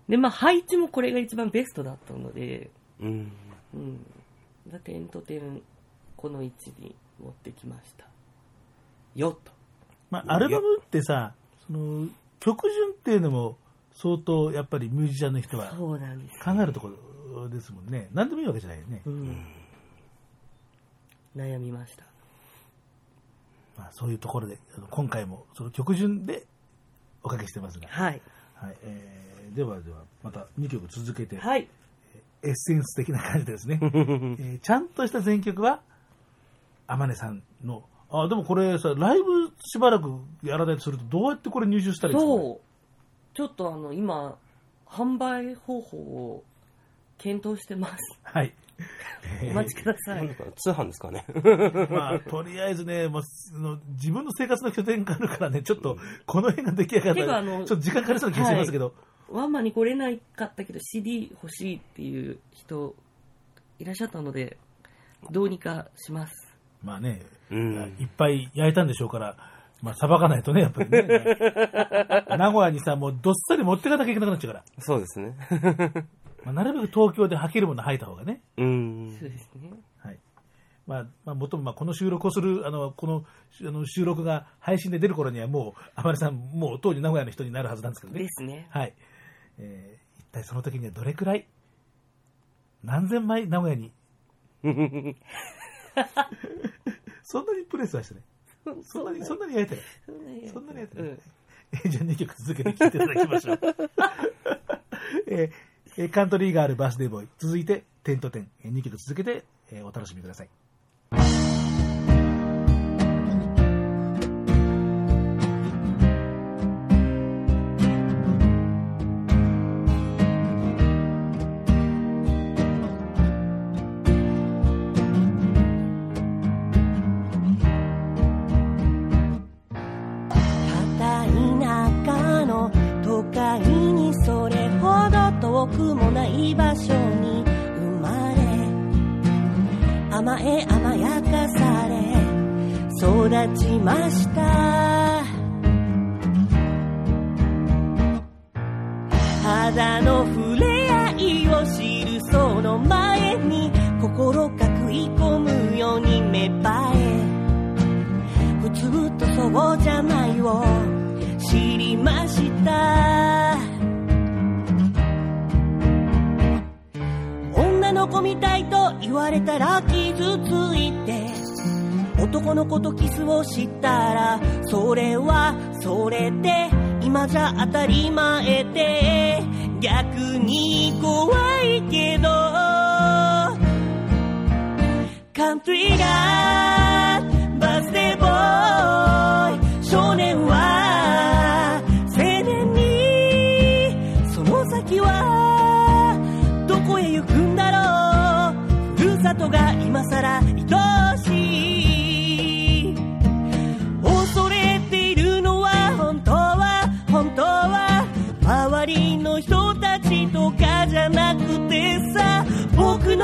で、まあ、配置もこれが一番ベストだったので、
うん。
うん。だ点と点、この位置に持ってきました。よっと。
まあアルバムってさ、その、曲順っていうのも相当やっぱりミュージシャンの人は。考えるところですもんね。何でもいいわけじゃないよね
う。ん。悩みました。
まあそういうところで、今回もその曲順でおかけしてますが。
はい。
はい。えー、ではでは、また2曲続けて、
はい。
エッセンス的な感じでですね。えーちゃんとした全曲は、天音さんの、あ、でもこれさ、ライブしばらくやらないとすると、どうやってこれ入手したらいいですか？
そう。ちょっとあの、今、販売方法を検討してます。
はい。
お待ちください。
なんか通販ですかね。
まあ、とりあえずね、もうその自分の生活の拠点があるからね、ちょっと、この辺が出来上がったら、
てかあの
ちょっと時間かかりそうな気がしますけど、
ワンマンに来れないかったけど CD 欲しいっていう人いらっしゃったので、どうにかします。
まあね、
うん。
いっぱい焼いたんでしょうから、まあ、さばかないとね、やっぱりね。名古屋にさ、もうどっさり持ってかなきゃいけなくなっちゃうから。
そうですね。
まあ、なるべく東京で履けるもの履いた方がね。
うん。
そうですね。
はい。まあ、まあ、もとも、まあ、この収録をする、あの、この、あの収録が配信で出る頃にはもう、あまりさん、もう当時名古屋の人になるはずなんですけどね
で。すね。
はい。えー、一体その時にはどれくらい、何千枚名古屋に、そんなにプレスはしてない。そんなに、そんなに焼いてない？
そんなに
そんなにやってない？
うん。
えーじゃあ2曲続けて聴いていただきましょう。えーえーカントリーガールバースデーボーイ。続いて、点と点。2曲続けて、えーお楽しみください。
ちました。肌の触れ合いを知るその前に心か食い込むように芽生え普通とそうじゃないを知りました。女の子みたいと言われたら傷ついて男の子とキスをしたらそれはそれで今じゃ当たり前で逆に怖いけどカントリーが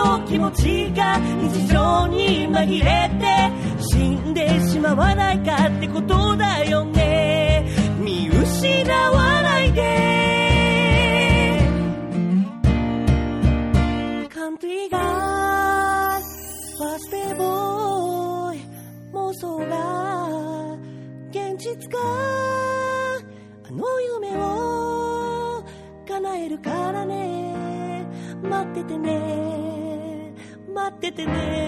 の気持ちが日常に紛れて死んでしまわないかってことだよね。見失わないで。カントリーがバースデーボーイ妄想が現実かあの夢を叶えるからね。待っててね。待っててね。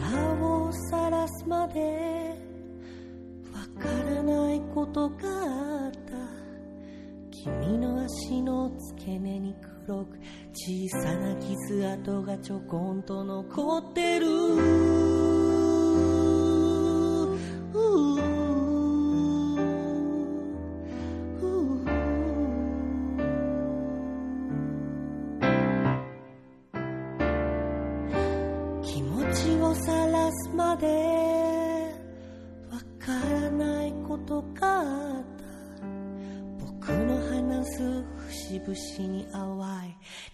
肌をさらすまで。ことがあった。君の足の付け根に黒く小さな傷跡がちょこんと残ってる。気持ちをさらすまで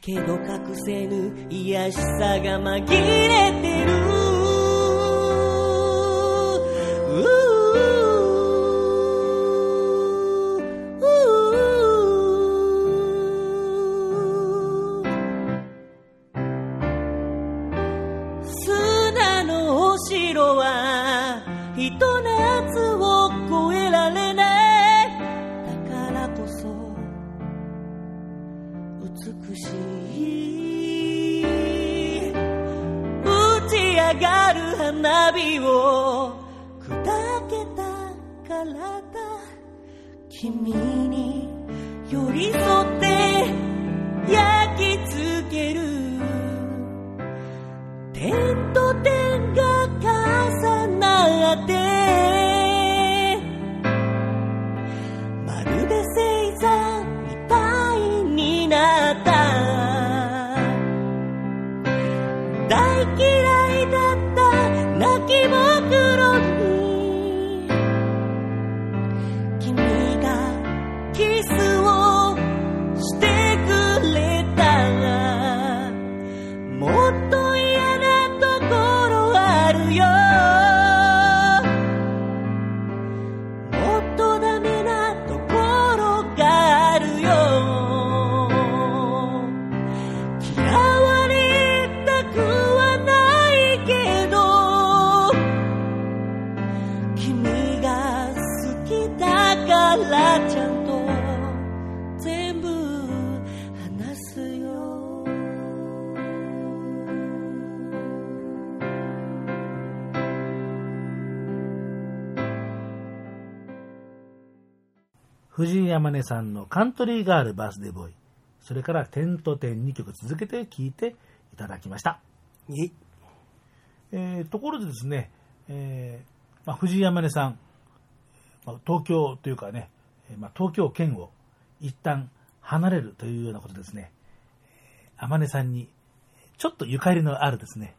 けど隠せぬ癒しさが紛れてる。砂のお城は君に寄り添
う山根さんのカントリーガールバースデーボーイ。それから点と点2曲続けて聴いていただきました。
い
えーところでですね、えーまあ、藤井山根さん、まあ、東京というかね、えーまあ、東京圏を一旦離れるというようなことですね、えー天音さんにちょっとゆかりのあるですね、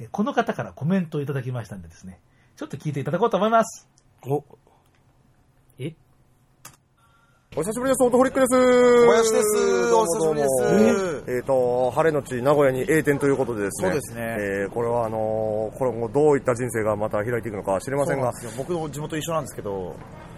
えーこの方からコメントをいただきましたんでですね、ちょっと聞いていただこうと思います。
お、
え？
お久しぶりです、オートホリックです。
小林です。
どうもどうも。えっ、と、晴れのち名古屋に A 店ということでですね。
そうですね。
えーこれはあのーこれもどういった人生がまた開いていくのか知りませんが、
ん僕の地元一緒なんですけど、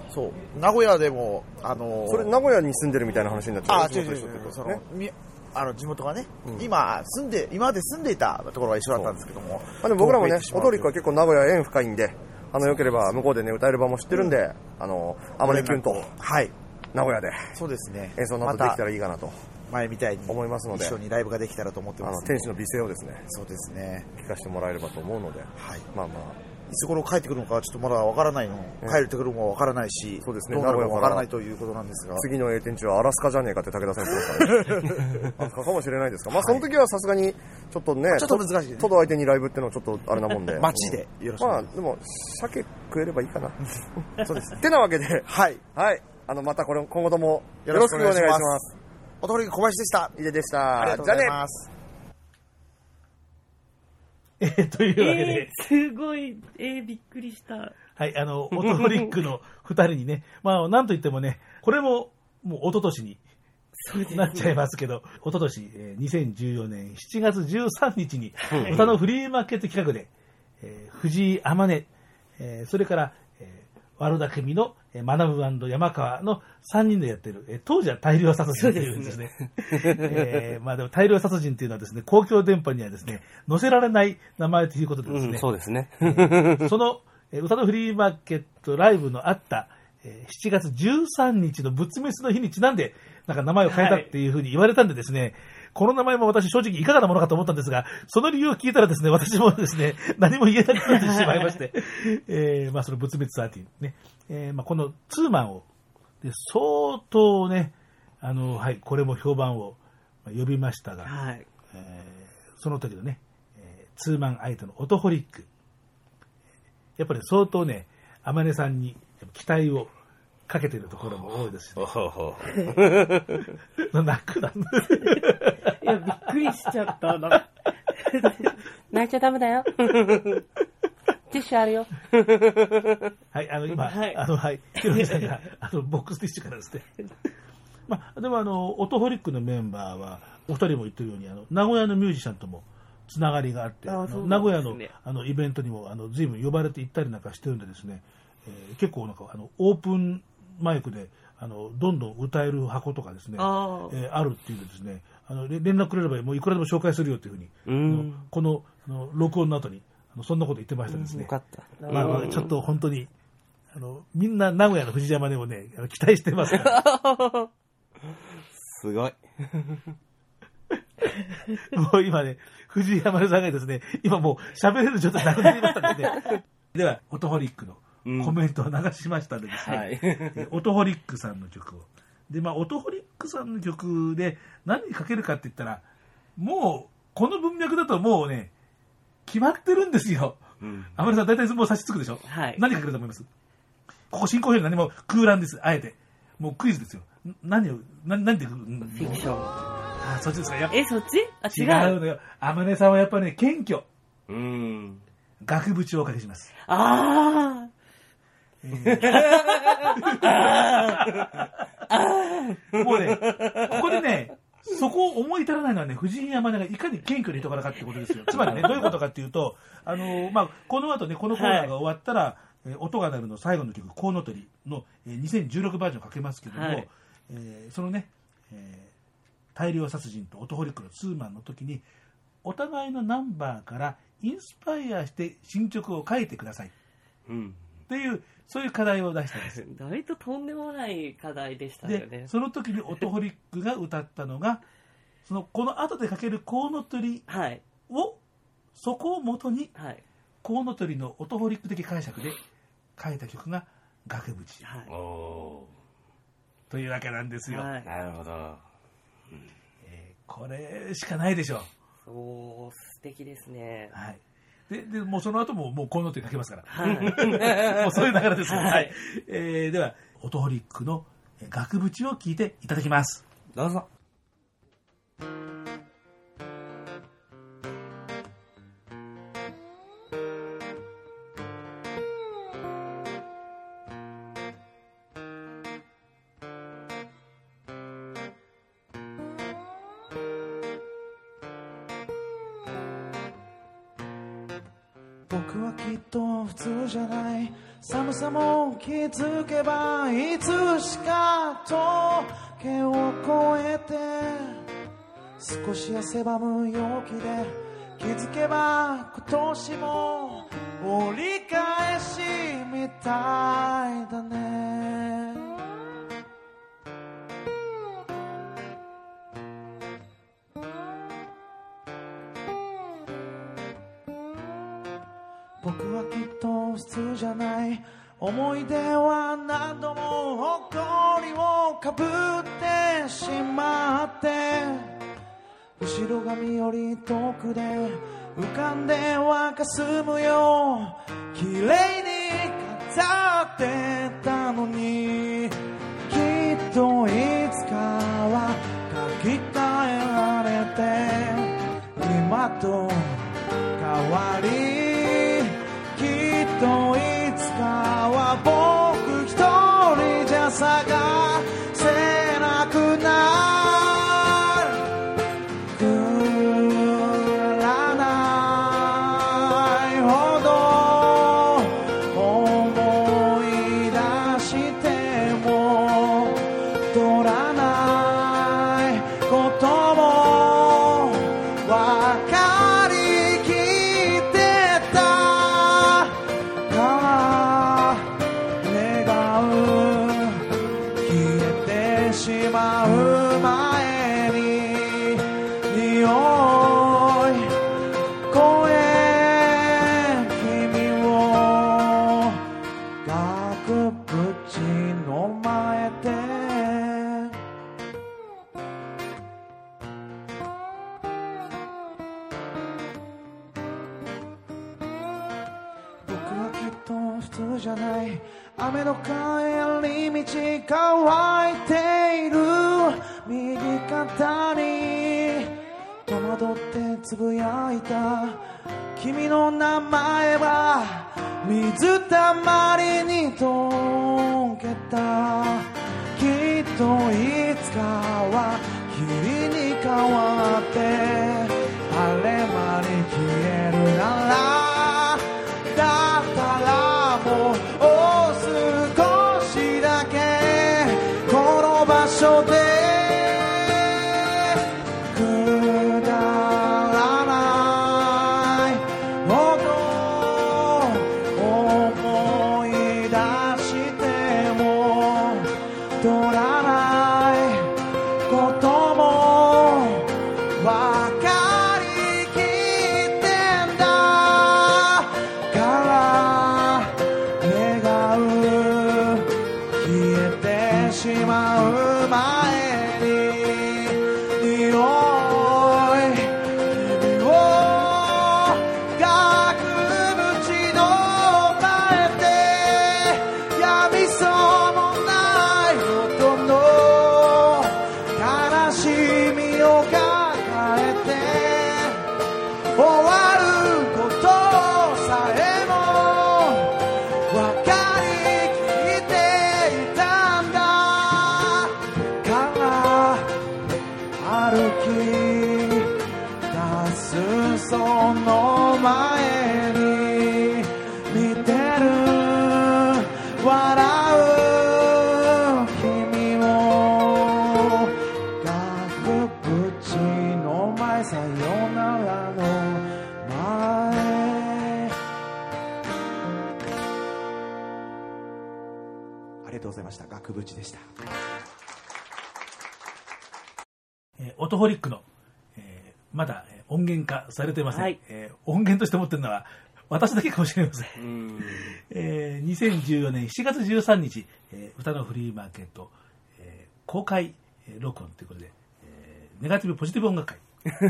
そう、名古屋でも、あの
それ名古屋に住んでるみたいな話になっちゃう。
あ、違う違う違う、そ
ね。
の、みあの地元がね、
うん。
今住んで、今まで住んでいたところは一緒だったんですけども、
まあ、でも僕らもね、オトリックは結構名古屋縁深いんで、あの、良ければ向こうでね、歌える場も知ってるんで、あの、あまねキュンと、
はい、
名古屋で
そうですね、
演奏な
また
どできたらいいかなと、
前みたいに
思いますので
一緒にライブができたらと思って
あの、
ます。
天使の美声をですね、
そうですね、
聞かせてもらえればと思うので、
はい。
まあまあ、
いつ頃帰ってくるのかちょっとまだわからないの、帰ってくるのもわからないし、
そうですね
どうなるかもわからない
名
ということなんですが、
次の A 店地はアラスカじゃねえかって武田さん言ってましたね。アラスカかもしれないですか。まあ、その時はさすがに、ちょっとね、
ちょっと難しいね
トド相手にライブってのはちょっとあれなもんで。
街でよろしくお
まあ、でも、鮭食えればいいかな。
そうです。
ってなわけで、
はい。
はい。あの、またこれ、今後ともよ
よろし
くお願いします。
おとり小林でした。
いででした。
ありがとうござい
じゃあね
ます。
えーというわけで、
えー、すごい、えー、びっくりした。
はい、あの、オトホリックの二人にね、まあ、なんといってもね、これも、もう一昨年になっちゃいますけど、一昨年、えー2014年7月13日に、歌のフリーマーケット企画で、えー藤井天音、えーそれから、えー、悪田美の、えー、学ぶ山川の3人でやってる、えー当時は大量殺人というんですね。えーまあでも大量殺人っていうのはですね、公共電波にはですね、載せられない名前ということでですね、
うん、そうですね。
その、えー歌のフリーマーケットライブのあった、えー7月13日の仏滅の日にちなんで、なんか名前を変えたっていうふうに言われたんでですね、この名前も私正直いかがなものかと思ったんですが、その理由を聞いたらですね、私もですね、何も言えなくなってしまいまして、えーまあその仏滅13ね、えーまあこのツーマンを、で相当ね、あの、はい、これも評判をまあ呼びましたが、
はい。
えーその時のね、えーツーマン相手のオトホリック。やっぱり相当ね、周さんに期待をかけてるところも多いですし、ね、泣くな。
いや、びっくりしちゃったな。泣いちゃダメだよ。ティッシュあるよ。
はい、あの、今、
はい
あの、はい、ヒロミさんが、あの、ボックスティッシュからですね。まあ、でもあの、オトホリックのメンバーは、お二人も言ってるように、あの、名古屋のミュージシャンとも、つながりがあって、
あそう
名古屋のあのイベントにもあの随分呼ばれて行ったりなんかしてるんでですね、えー結構なんかあのオープンマイクであのどんどん歌える箱とかですね、
あ
えーあるっていうんでですね、あのれ連絡くれればもういくらでも紹介するよっていうふうに、
うん。
このあの録音の後にあのそんなこと言ってましたですね。
よかった。
まあまあちょっと本当に、あの、みんな名古屋の藤山でもね、期待してますから。
すごい。
もう今ね、藤井山根さんがですね、今もう喋れる状態なくなりましたので、ね、では、オトホリックのコメントを流しましたのでですね、
はい。
えオトホリックさんの曲を。で、まあ、オトホリックさんの曲で何にかけるかって言ったら、もう、この文脈だともうね、決まってるんですよ。
うん。
天野さん大体もう差し付くでしょ？
はい
何かけると思います？ここ進行表何も空欄です。あえて。もうクイズですよ。ん何を、何、何で、フ
フィクション。
あ、そっちですかやっぱ
え、そっち？あ、
違
違う。
うのよ。天音さんはやっぱね、謙虚。
うん。
額縁をおかけします。
あ
もうね、ここでね、そこを思い至らないのはね、藤井山根がいかに謙虚な人柄かっていうことですよ。つまりね、どういうことかっていうと、あのまあ、この後ね、このコーナーが終わったら、えー音が鳴るの最後の曲、コウノトリの、えー2016バージョンかけますけども、
はい
えーそのね、えー大量殺人とオトホリックのツーマンの時に、お互いのナンバーからインスパイアして新曲を書いてください
うん。
っていう、そういう課題を出したんです。
あ。割ととんでもない課題でしたよ
で
ね、。
その時にオトホリックが歌ったのが、その、この後でかけるコウノトリ
はい。
を、そこを元に、
はい。
コウノトリのオトホリック的解釈で書いた曲が、額縁
はい。
お
というわけなんですよ。
はい
ー。。なるほど。
えーこれしかないでしょう。
そう、素敵ですね。
はい。で、で、もうその後ももうこの手かけますから。
はい。
もうそういう流れですね。
はい
はい。えー、では、オトホリックのえー額縁を聞いていただきます。
どうぞ。
づけばいつしか時を越えて少し汗ばむ陽気で気づけば今年も折り返しみたいだね。僕はきっと普通じゃない。思い出は何度も誇りをかぶってしまって後ろ髪より遠くで浮かんではかすむよ綺麗に飾ってたのにきっといつかは書き換えられて今と変わり
ホリックの、えーまだえー音源化されてません。
はい
えー音源として持ってるのは私だけかもしれません。
うん。
えー2014年7月13日、えー歌のフリーマーケット、えー公開えー録音ということで、えーネガティブポジティブ音楽会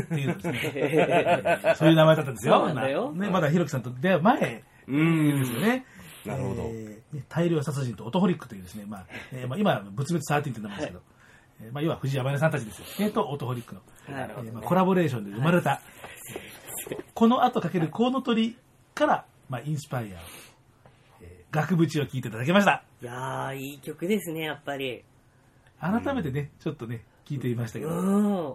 っていうのですね。そういう名前だったんですよ。
よ
ね、まだひろきさんと出会う前
うん
ですよね。
なるほど
えーね大量殺人とオトホリックというですね、まあ、えーまあ、今は仏滅13って名前ですけど、えーまあ、要は藤山根さんたちですよ。えーと、オトホリックの、
なるほど
えーまあ、コラボレーションで生まれた、この後かけるコウノトリから、まあ、インスパイアを、えー額縁を聴いていただきました。
いやー、いい曲ですね、やっぱり。
改めてね、ちょっとね、聞いてみましたけど、
うん。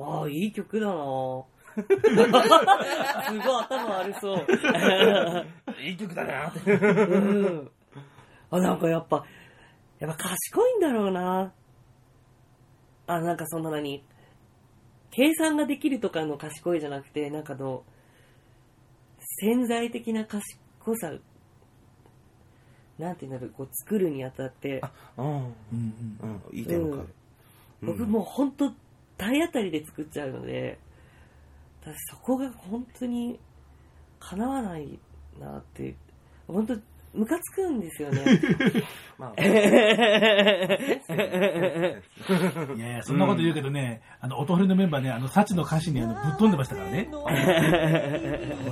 ああ、いい曲だなぁ すごい頭悪そう。
いい曲だな。
うん。あ、なんかやっぱ、やっぱ賢いんだろうな。あ、なんかそんな何計算ができるとかの賢いじゃなくて、なんかの、潜在的な賢さ、なんていうんだろう、こう作るにあたって、
うん。
うんうん
うん。いい点わかる。
僕もう本当体当たりで作っちゃうので、私そこが本当に叶わないなって、本当ムカつくんですよね。
まあ、
いやいや、そんなこと言うけどね、あの、音振りのメンバーね、あの、サチの歌詞にあのぶっ飛んでましたからね。こ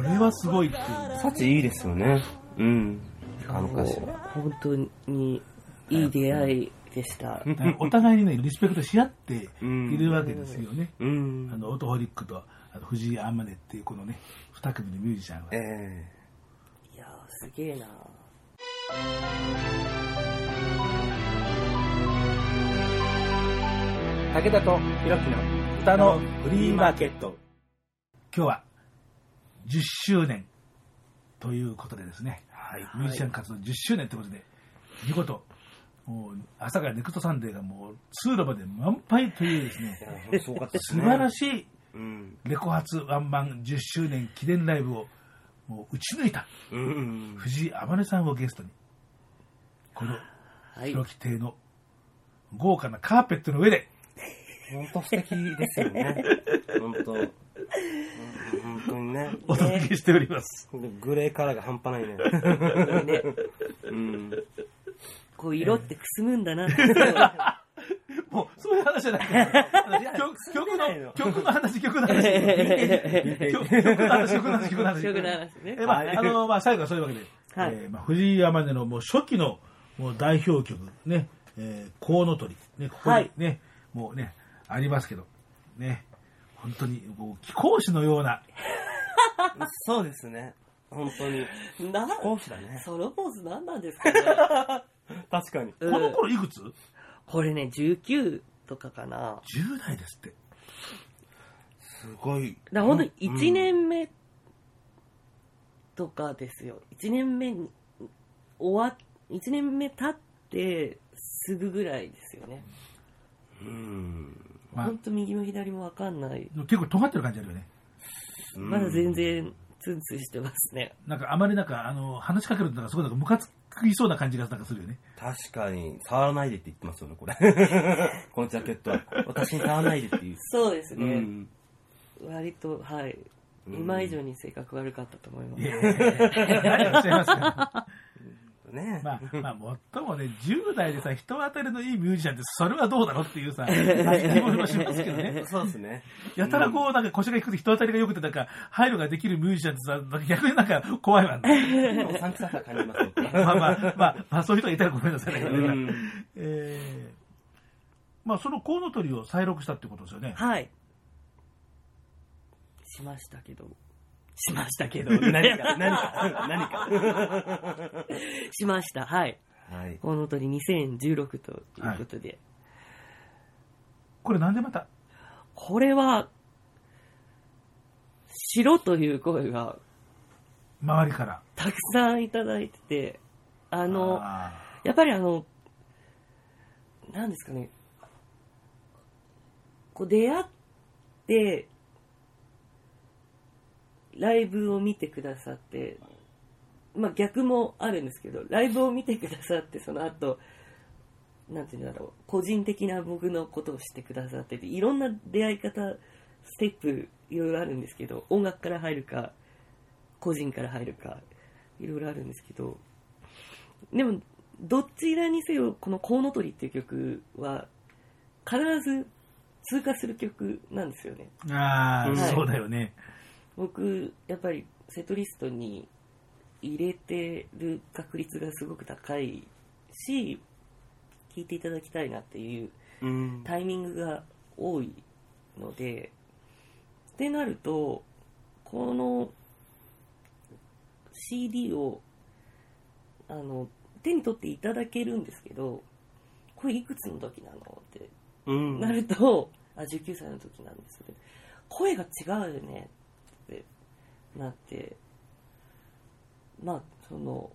れはすごいっていう。
サチいいですよね。うん。あの歌詞。
本当にいい出会いでした。
お互いにね、リスペクトし合っているわけですよね。
うん
あ。の、オトホリックと、あの藤井アンマネっていうこのね、二組のミュージシャンは。
え
いやー、すげえな
武田とひろきの
歌のフリーマーケット。今日は10周年ということでですね、はい、ミュージシャン活動10周年ということで、見事、もう朝からネクストサンデーがもう通路まで満杯というですね。素晴らしい
うん。
レコ発ワンマン10周年記念ライブをもう打ち抜いた
うん。
藤井周さんをゲストに、この
はい。
広き亭の豪華なカーペットの上で、
本当素敵ですよね。本当。うん本当にね。
お届けしております。
グレーカラーが半端ないね。
ね、
うん。
こう色ってくすむんだな。
もう、そういう話じゃないから。曲曲の、曲の話、曲の話。曲曲の話、曲の話、曲の話。
曲の話ね
えまあ、あの、まあ、最後はそういうわけで、
はい
えーまあ、藤井山根のもう初期のもう代表曲、ね、えー、コウノトリ、ね、ここにね、もうね、ありますけど、ね、本当に、もう、貴公子のような、
そうですね。本当に。
な、
講師だね。
ソロポーズ何なんですかね。
確かに。
この頃いくつ？
これね、19とかかな。
?10 代ですって。
すごい。
だから本当に1年目とかですよ。1年目に終わっ、1年目経ってすぐぐらいですよね。
うん。
まあ
本当右も左もわかんない。
結構尖ってる感じあるよね。
まだ全然ツンツンしてますね。
なんかあまりなんか、あの、話しかけるとなんかすごいなんかムカつきそうな感じがなんかするよね。
確かに、触らないでって言ってますよね、これ。このジャケットは。私に触らないでっていう。
そうですね。
うん。
割と、はい。
うん
今以上に性格悪かったと思います。
いやいやいや何をおっしゃいますか。
ね
まあ、まあ、もっともね、10代でさ、人当たりのいいミュージシャンって、それはどうだろうっていうさ、疑問もしますけどね。
そうですね。
やたらこう、なんか腰が低くて人当たりが良くて、なんか、配慮ができるミュージシャンってさ、逆になんか怖いわ、ね。
でも、さ感じますよ。
まあまあ、まあ、まあ、そういう人がいたらごめんなさいね。
うん
えー、まあ、そのコウノトリを再録したってことですよね。
はい。しましたけど。しましたけど。
何か、何か、何か。
しました。はい。
はい。
コウノトリ2016ということで。
これなんでまた、
これは、白という声が
周りから。
たくさんいただいてて、あの、
あ
やっぱりあの、なんですかね、こう出会って、ライブを見てくださって、まあ逆もあるんですけど、ライブを見てくださって、その後、なんていうんだろう、個人的な僕のことをしてくださってて、いろんな出会い方、ステップ、いろいろあるんですけど、音楽から入るか、個人から入るか、いろいろあるんですけど、でも、どちらにせよ、このコウノトリっていう曲は、必ず通過する曲なんですよね。
ああ、
はい
そうだよね。
僕、やっぱりセットリストに入れてる確率がすごく高いし、聴いていただきたいなっていう
うん。
タイミングが多いので、ってなると、この CD をあの手に取っていただけるんですけど、これいくつの時なのって
うん。
なると、あ、19歳の時なんですね。声が違うよねってなって、まあ、その、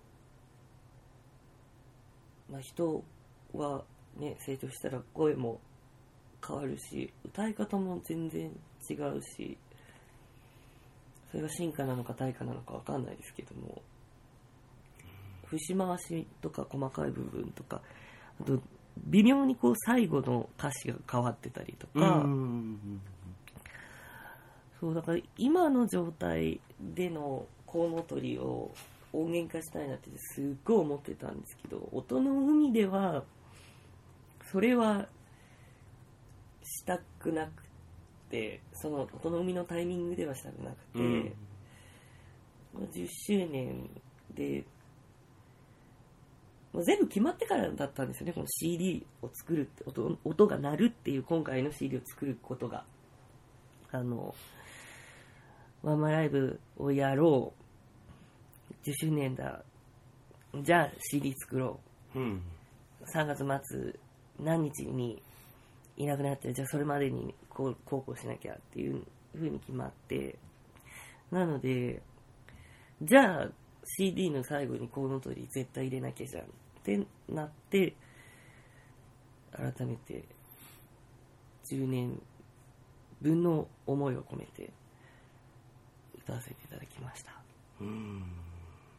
まあ人はね、成長したら声も変わるし、歌い方も全然違うし、それが進化なのか退化なのかわかんないですけども、節回しとか細かい部分とか、あと微妙にこう最後の歌詞が変わってたりと
う
か、
ん。
そうだから今の状態でのコウノトリを音源化したいなってすっごい思ってたんですけど音の海ではそれはしたくなくてその音の海のタイミングではしたくなくて、
うん
まあ10周年でもう全部決まってからだったんですよね、この CD を作るって音、音が鳴るっていう今回の CD を作ることが。あの、ワンマンライブをやろう。10周年だ。じゃあ CD 作ろ
うん。
う。3月末何日にいなくなって、じゃあそれまでにこう、こうこうしなきゃっていう風に決まって。なので、じゃあ CD の最後にコウノトリ絶対入れなきゃじゃんってなって、改めて10年分の思いを込めて歌わせていただきました。
うん。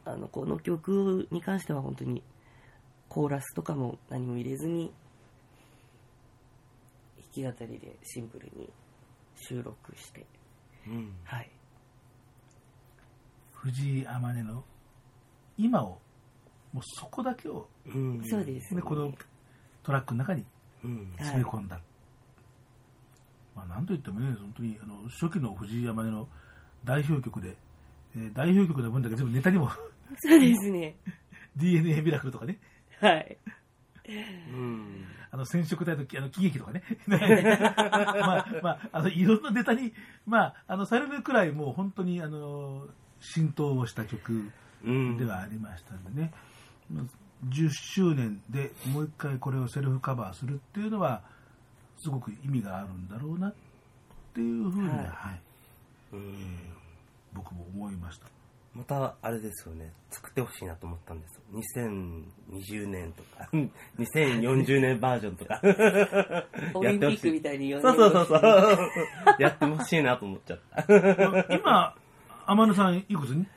あの、この曲に関しては本当にコーラスとかも何も入れずに弾き語りでシンプルに収録して、
うん。
はい。
藤井天音の今を、もうそこだけを、
うん。
そうです、
ね、このトラックの中に
うん。
詰め込んだ。まあ、なんといってもね、本当にあの初期の藤井山根の代表曲で、えー代表曲の分だけ全部ネタにも
そうですね。
DNA ミラクルとかね、
はい。
うん。
あの染色体のきあの喜劇とかね、まあ、まあ、あのいろんなネタに、まあ、あのされるくらいもう本当にあの浸透をした曲
うん。
ではありましたんでね、まあ10周年でもう一回これをセルフカバーするっていうのは、すごく意味があるんだろうなっていうふうには、
はい
はい
うん。
僕も思いました。
また、あれですよね。作ってほしいなと思ったんです。2020年とか、2040年バージョンとか。
オリンピックみたいに
そうそうそうそう。やってほしいなと思っちゃった。
今、天野さんいくつに？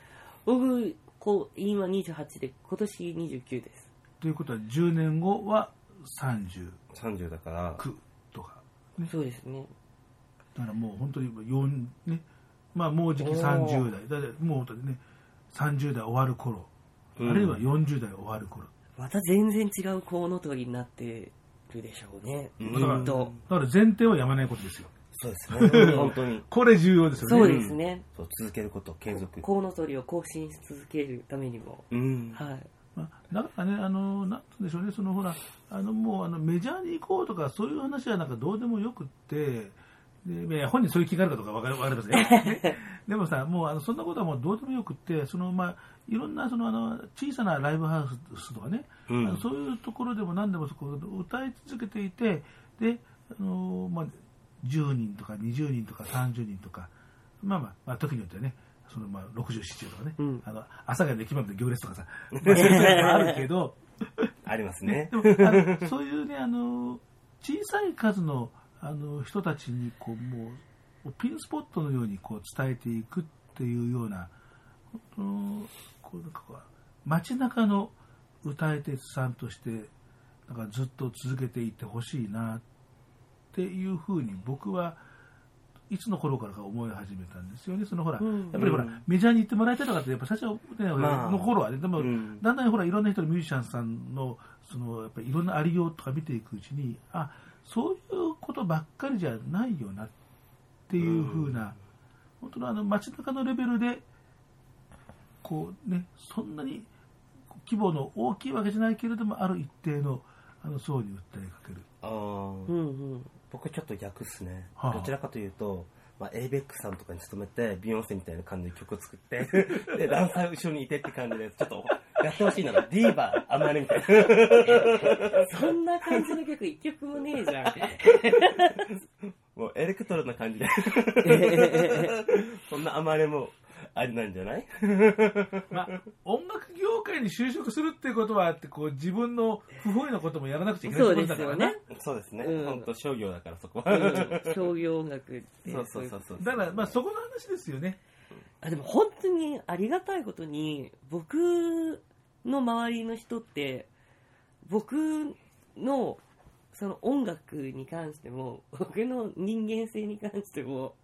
僕、こう、今28で、今年29です。
ということは10年後は39
30だから、
とか、ね、
そうですね。
だからもう本当に4、ね、まあもうじき30代、だってもう本当にね、30代終わる頃、
うん
あるいは40代終わる頃。
また全然違うコウノトリになってるでしょうね。
うん
きっと。
だから前提はやまないことですよ。
そうですね。本当に。
これ重要ですよね。
そうですね。
そう、続けること、継続。
コウノトリを更新し続けるためにも。
うん。
はい。
まあ、だからね、あの、なんて言うんでしょうね、そのほら、あの、もう、あの、メジャーに行こうとか、そういう話はなんかどうでもよくって、で、本人そういう気があるかどうかわかわかりませんね。でもさ、もう、あの、そんなことはもうどうでもよくって、その、まあ、いろんな、その、あの、小さなライブハウスとかね、
うん
そういうところでも何でもそこ歌い続けていて、で、あの、まあ、10人とか20人とか30人とか、まあまあ、まあ、時によってはね、そのまあ60、70とかね、
うん
あの朝がの駅までの行列とかさ、まあ、そういうのもあるけど、
ありますね
で。もあのそういうね、あの小さい数のあの人たちにこうもうピンスポットのようにこう伝えていくっていうような、なんか街中の歌い手さんとしてなんかずっと続けていってほしいなっていうふうに僕はいつの頃からか思い始めたんですよね。そのほら、
うん。
やっぱりほら、
うん。
メジャーに行ってもらいたいとかって、やっぱ最初、ね、
まあ。
の頃はね、でも、
うん。
だんだんほら、いろんな人のミュージシャンさんの、その、やっぱりいろんなありようとか見ていくうちに、あ、そういうことばっかりじゃないよなっていう風な、本当のあの街中のレベルで、こうね、そんなに規模の大きいわけじゃないけれども、ある一定のあの層に訴えかける。
あー
うんうん。
僕ちょっと逆っすね。
はあ
どちらかというと、まあ、ABEX さんとかに勤めて、ビヨンセみたいな感じで曲を作って、で、ダンサー後ろにいてって感じで、ちょっとやってほしいなら、ディーバー、あまりみたいな。
そんな感じの曲一曲もねえじゃん。
もうエレクトロな感じで。そんな甘れもありなんじゃない？
まあ、音楽業界に就職するっていうことはあって、こう自分の不本意なこともやらなくちゃいけないことだから
ですよね。
そうですね。
うん
本当商業だからそこ
う
は。
ん商業音楽って。
そうそうそうそう。
だから、まあそこの話ですよね。
あでも本当にありがたいことに、僕の周りの人って、僕のその音楽に関しても、僕の人間性に関しても、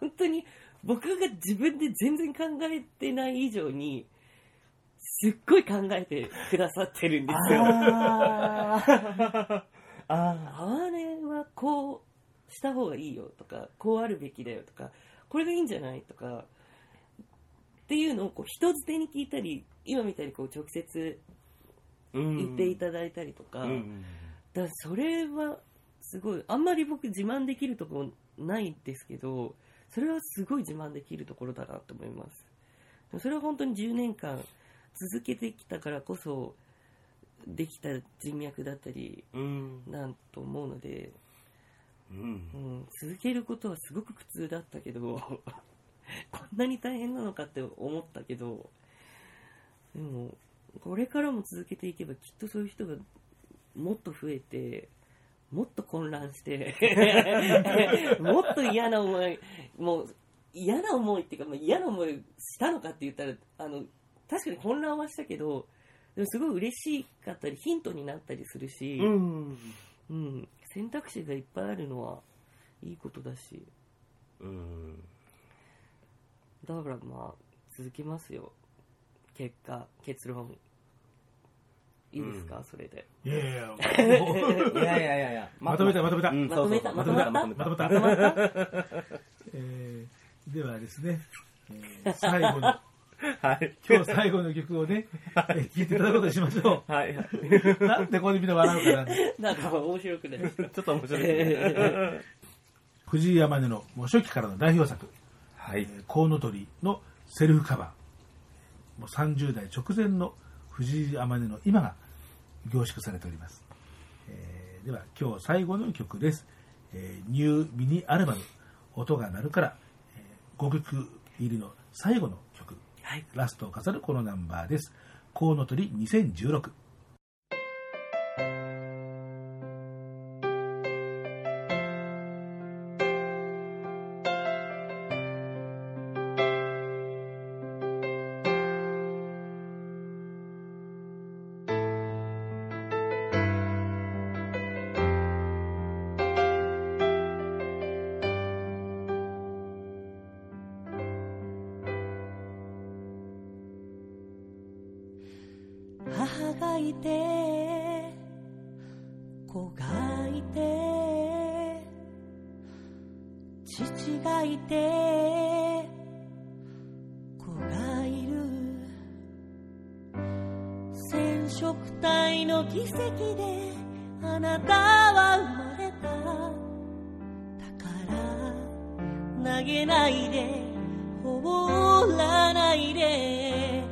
本当に僕が自分で全然考えてない以上に、すっごい考えてくださってるんですよ。
あ あ
れはこうした方がいいよとか、こうあるべきだよとか、これがいいんじゃないとか、っていうのをこう人づてに聞いたり、今みたいにこう直接言っていただいたりとか、
うん
だからそれはすごい、あんまり僕自慢できるところないですけど、それはすごい自慢できるところだなと思います。それは本当に10年間続けてきたからこそ、できた人脈だったり、
うん。
なんと思うので、
うん
う。ん、続けることはすごく苦痛だったけど、こんなに大変なのかって思ったけど、でも、これからも続けていけばきっとそういう人がもっと増えて、もっと混乱して、もっと嫌な思い、もう嫌な思いっていうか、まあ、嫌な思いしたのかって言ったら、あの、確かに混乱はしたけど、でもすごい嬉しかったり、ヒントになったりするし、
うん。
うん、選択肢がいっぱいあるのはいいことだし、
うん。
だからまあ、続けますよ。結果、結論。いいですか、それで。
いやいや、
いやいやいやいや。
まとめたまとめた
うん
まとめた
そうそう
まと
まとめた。
まとまった
えーではですね、えー最後の、
はい。
今日最後の曲をね、えー聴いていただくことにしましょ
はい。
う。なんでここでみんな笑うかな。
なんか面白くないですか？
ちょっと面白いですね。
藤井山根のもう初期からの代表作、
はい
え。ーコウノトリのセルフカバー。もう30代直前の藤井山根の今が凝縮されております。えーでは今日最後の曲です。えーニューミニアルバム、音が鳴るから、え5曲入りの最後の曲、
はい。
ラストを飾るこのナンバーです。コウノトリ2016。
子がいる。染色体の奇跡であなたは生まれた。だから投げないで放らないで。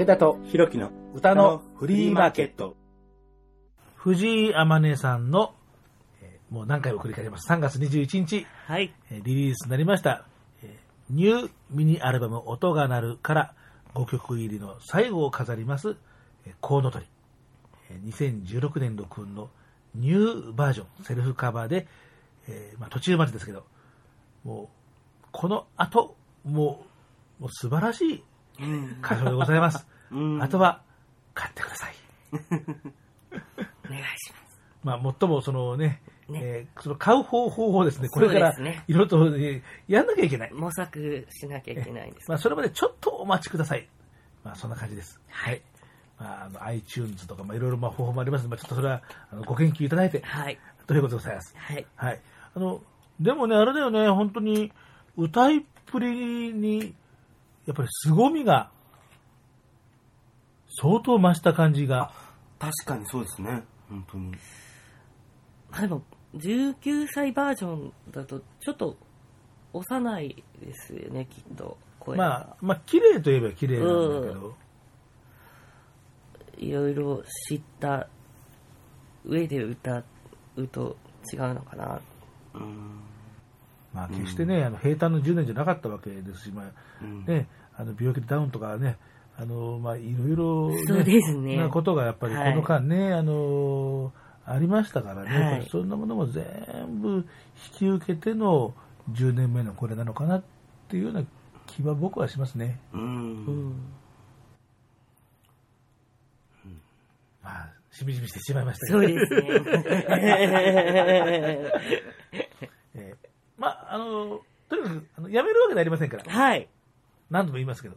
武田と
ひろきの
歌のフリーマーケット。藤井天音さんの、えーもう何回も繰り返します。3月21日、
はい。
えーリリースになりました、えーニューミニアルバム音が鳴るから5曲入りの最後を飾ります、えーコウノトリ。えー2016年録音のニューバージョン、セルフカバーで、えーまあ、途中までですけど、もう、この後、もう、もう素晴らしい歌唱でございます。
うん
あとは、買ってください。
お願いします。
まあ、最もそのね、
ね
えーその買う方法をですね、これからいろいろと、ね、やんなきゃいけない。
模索しなきゃいけないんです。
まあ、それまでちょっとお待ちください。まあ、そんな感じです。はい。まあ、あの iTunes とか、まあ、いろいろまあ方法もありますので、まあ、ちょっとそれはあのご研究いただいて、
はい。
ということでございます。
はい。
はい。あの、でもね、あれだよね、本当に、歌いっぷりに、やっぱり凄みが、相当増した感じが、
確かにそうですね。本当に。
まあでも、19歳バージョンだと、ちょっと、幼いですよね、きっと。声が
まあ、まあ、綺麗といえば綺麗なんだけど、
いろいろ知った上で歌うと違うのかな。
うん。
まあ、決してね、あの平坦の10年じゃなかったわけですし、まあ
うん
ね、あの病気でダウンとかね、あのまあ、いろいろ、ね、
そうですね
なことがやっぱりこ
はい
の間ね、あのありましたからね、
はい
そんなものも全部引き受けての10年目のこれなのかなっていうような気は僕はしますね。
う。
うんん。
まあ、しみじみしてしまいましたけど、
そうですね。
えーまあ、あの、とにかく、あのやめるわけではありませんから、
はい。
何度も言いますけど、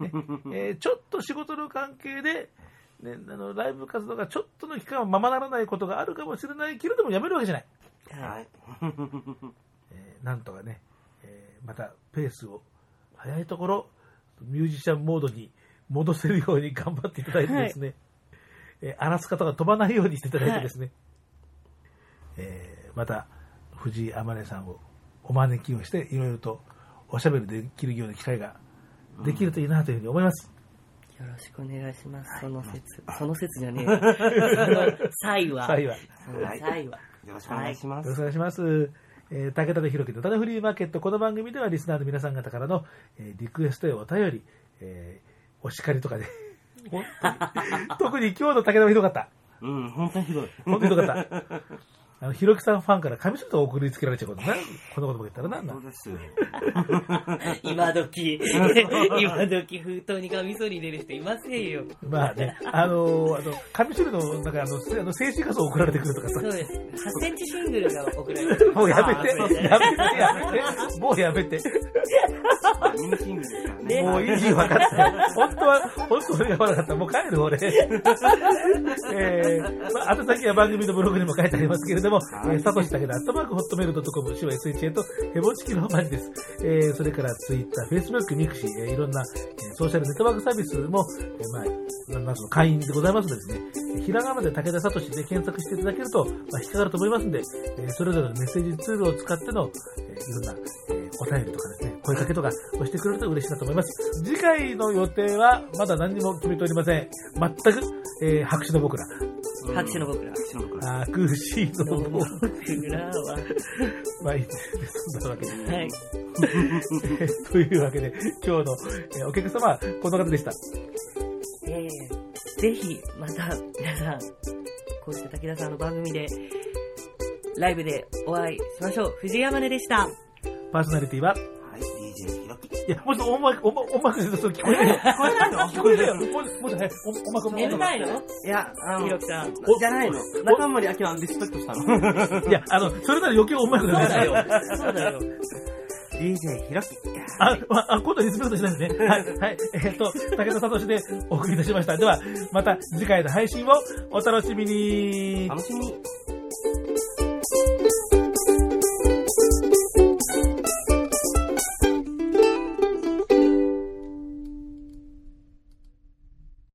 ね。えーちょっと仕事の関係で、ね、あのライブ活動がちょっとの期間はままならないことがあるかもしれないけれども、やめるわけじゃない。
はい。
えーなんとかね、えーまたペースを早いところ、ミュージシャンモードに戻せるように頑張っていただいてですね、えー荒らす方が飛ばないようにしていただいてですね、えーまた藤井天音さんをお招きをして、いろいろとおしゃべりできるような機会ができるといいなというふうに思います。
よろしくお願いします。その説。その説じゃねえよ。その際は。
際は。よ
その際は。
よろしくお願いします。
ろしくお願いします。えー武田でひろきのただフリーマーケット。この番組ではリスナーの皆さん方からの、えーリクエストやお便り、えーお叱りとかで、本当に 特に今日の武田はひどかった。
うん、本当にひどい。
本当にひどかった。あの、ひろきさんファンから紙芝居を送りつけられちゃうことな。こんなことも言ったらなんだ？
そう。ですよ。
今時、今時封筒にカミソリ入れる人いませんよ。
まあね、あのーあの、紙芝居の、なんかあの、せあの静止画像送られてくるとかさ
そう。です。8センチシングルが送られてる。
もうやめて、やめて、やめて、もうやめて。
人気シングルですからね。
もう意味分かったよ。本当は、本当俺が悪かった。もう帰る俺。えー、まあ、後先は番組のブログにも書いてありますけれども、えー、サトシタケダ、アットマークホットメールドットコム、手話 SHA と、ヘボチキのマジです。えー、それからツイッター、フェイスブック、ミクシー、えー、いろんな、えーソーシャルネットワークサービスも、えー、まあ、なんその会員でございますのでですね、ひらがなで武田聡で検索していただけると、まあ、引っかかると思いますんで、えーそれぞれのメッセージツールを使っての、えーいろんな、えーお便りとかですね、声かけとか押してくれると嬉しいなと思います。次回の予定はまだ何にも決めておりません。全く、えー拍手の僕ら。
拍手の僕ら。
拍手の僕ら。
僕らは。
まあいい。そんなわけで。
はい。
というわけで、今日の、えーお客様はこの方でした。
えーぜひ、また、皆さん、こうして武田さんの番組で、ライブでお会いしましょう。藤井山根でした。
パーソナリティは、
はい、DJ ひろき。
いや、もうちょっと音楽、音楽、音楽でそれ聞こえない。聞こえないの聞こえないよ。もう、もうちょっとね、音音楽、音楽。
眠たいの
いや、あの、
ひろきさん。
じゃないの。中森明菜リスペクトしたの。
いや、あの、それなら余計音楽
そうだよ。そうだよ。
DJ ひろき。
あ、あ、あ今度はリスペクトしないですね。はい、はい。えーっと、武田聡でお送りいたしました。では、また次回の配信をお楽しみに。
楽しみに。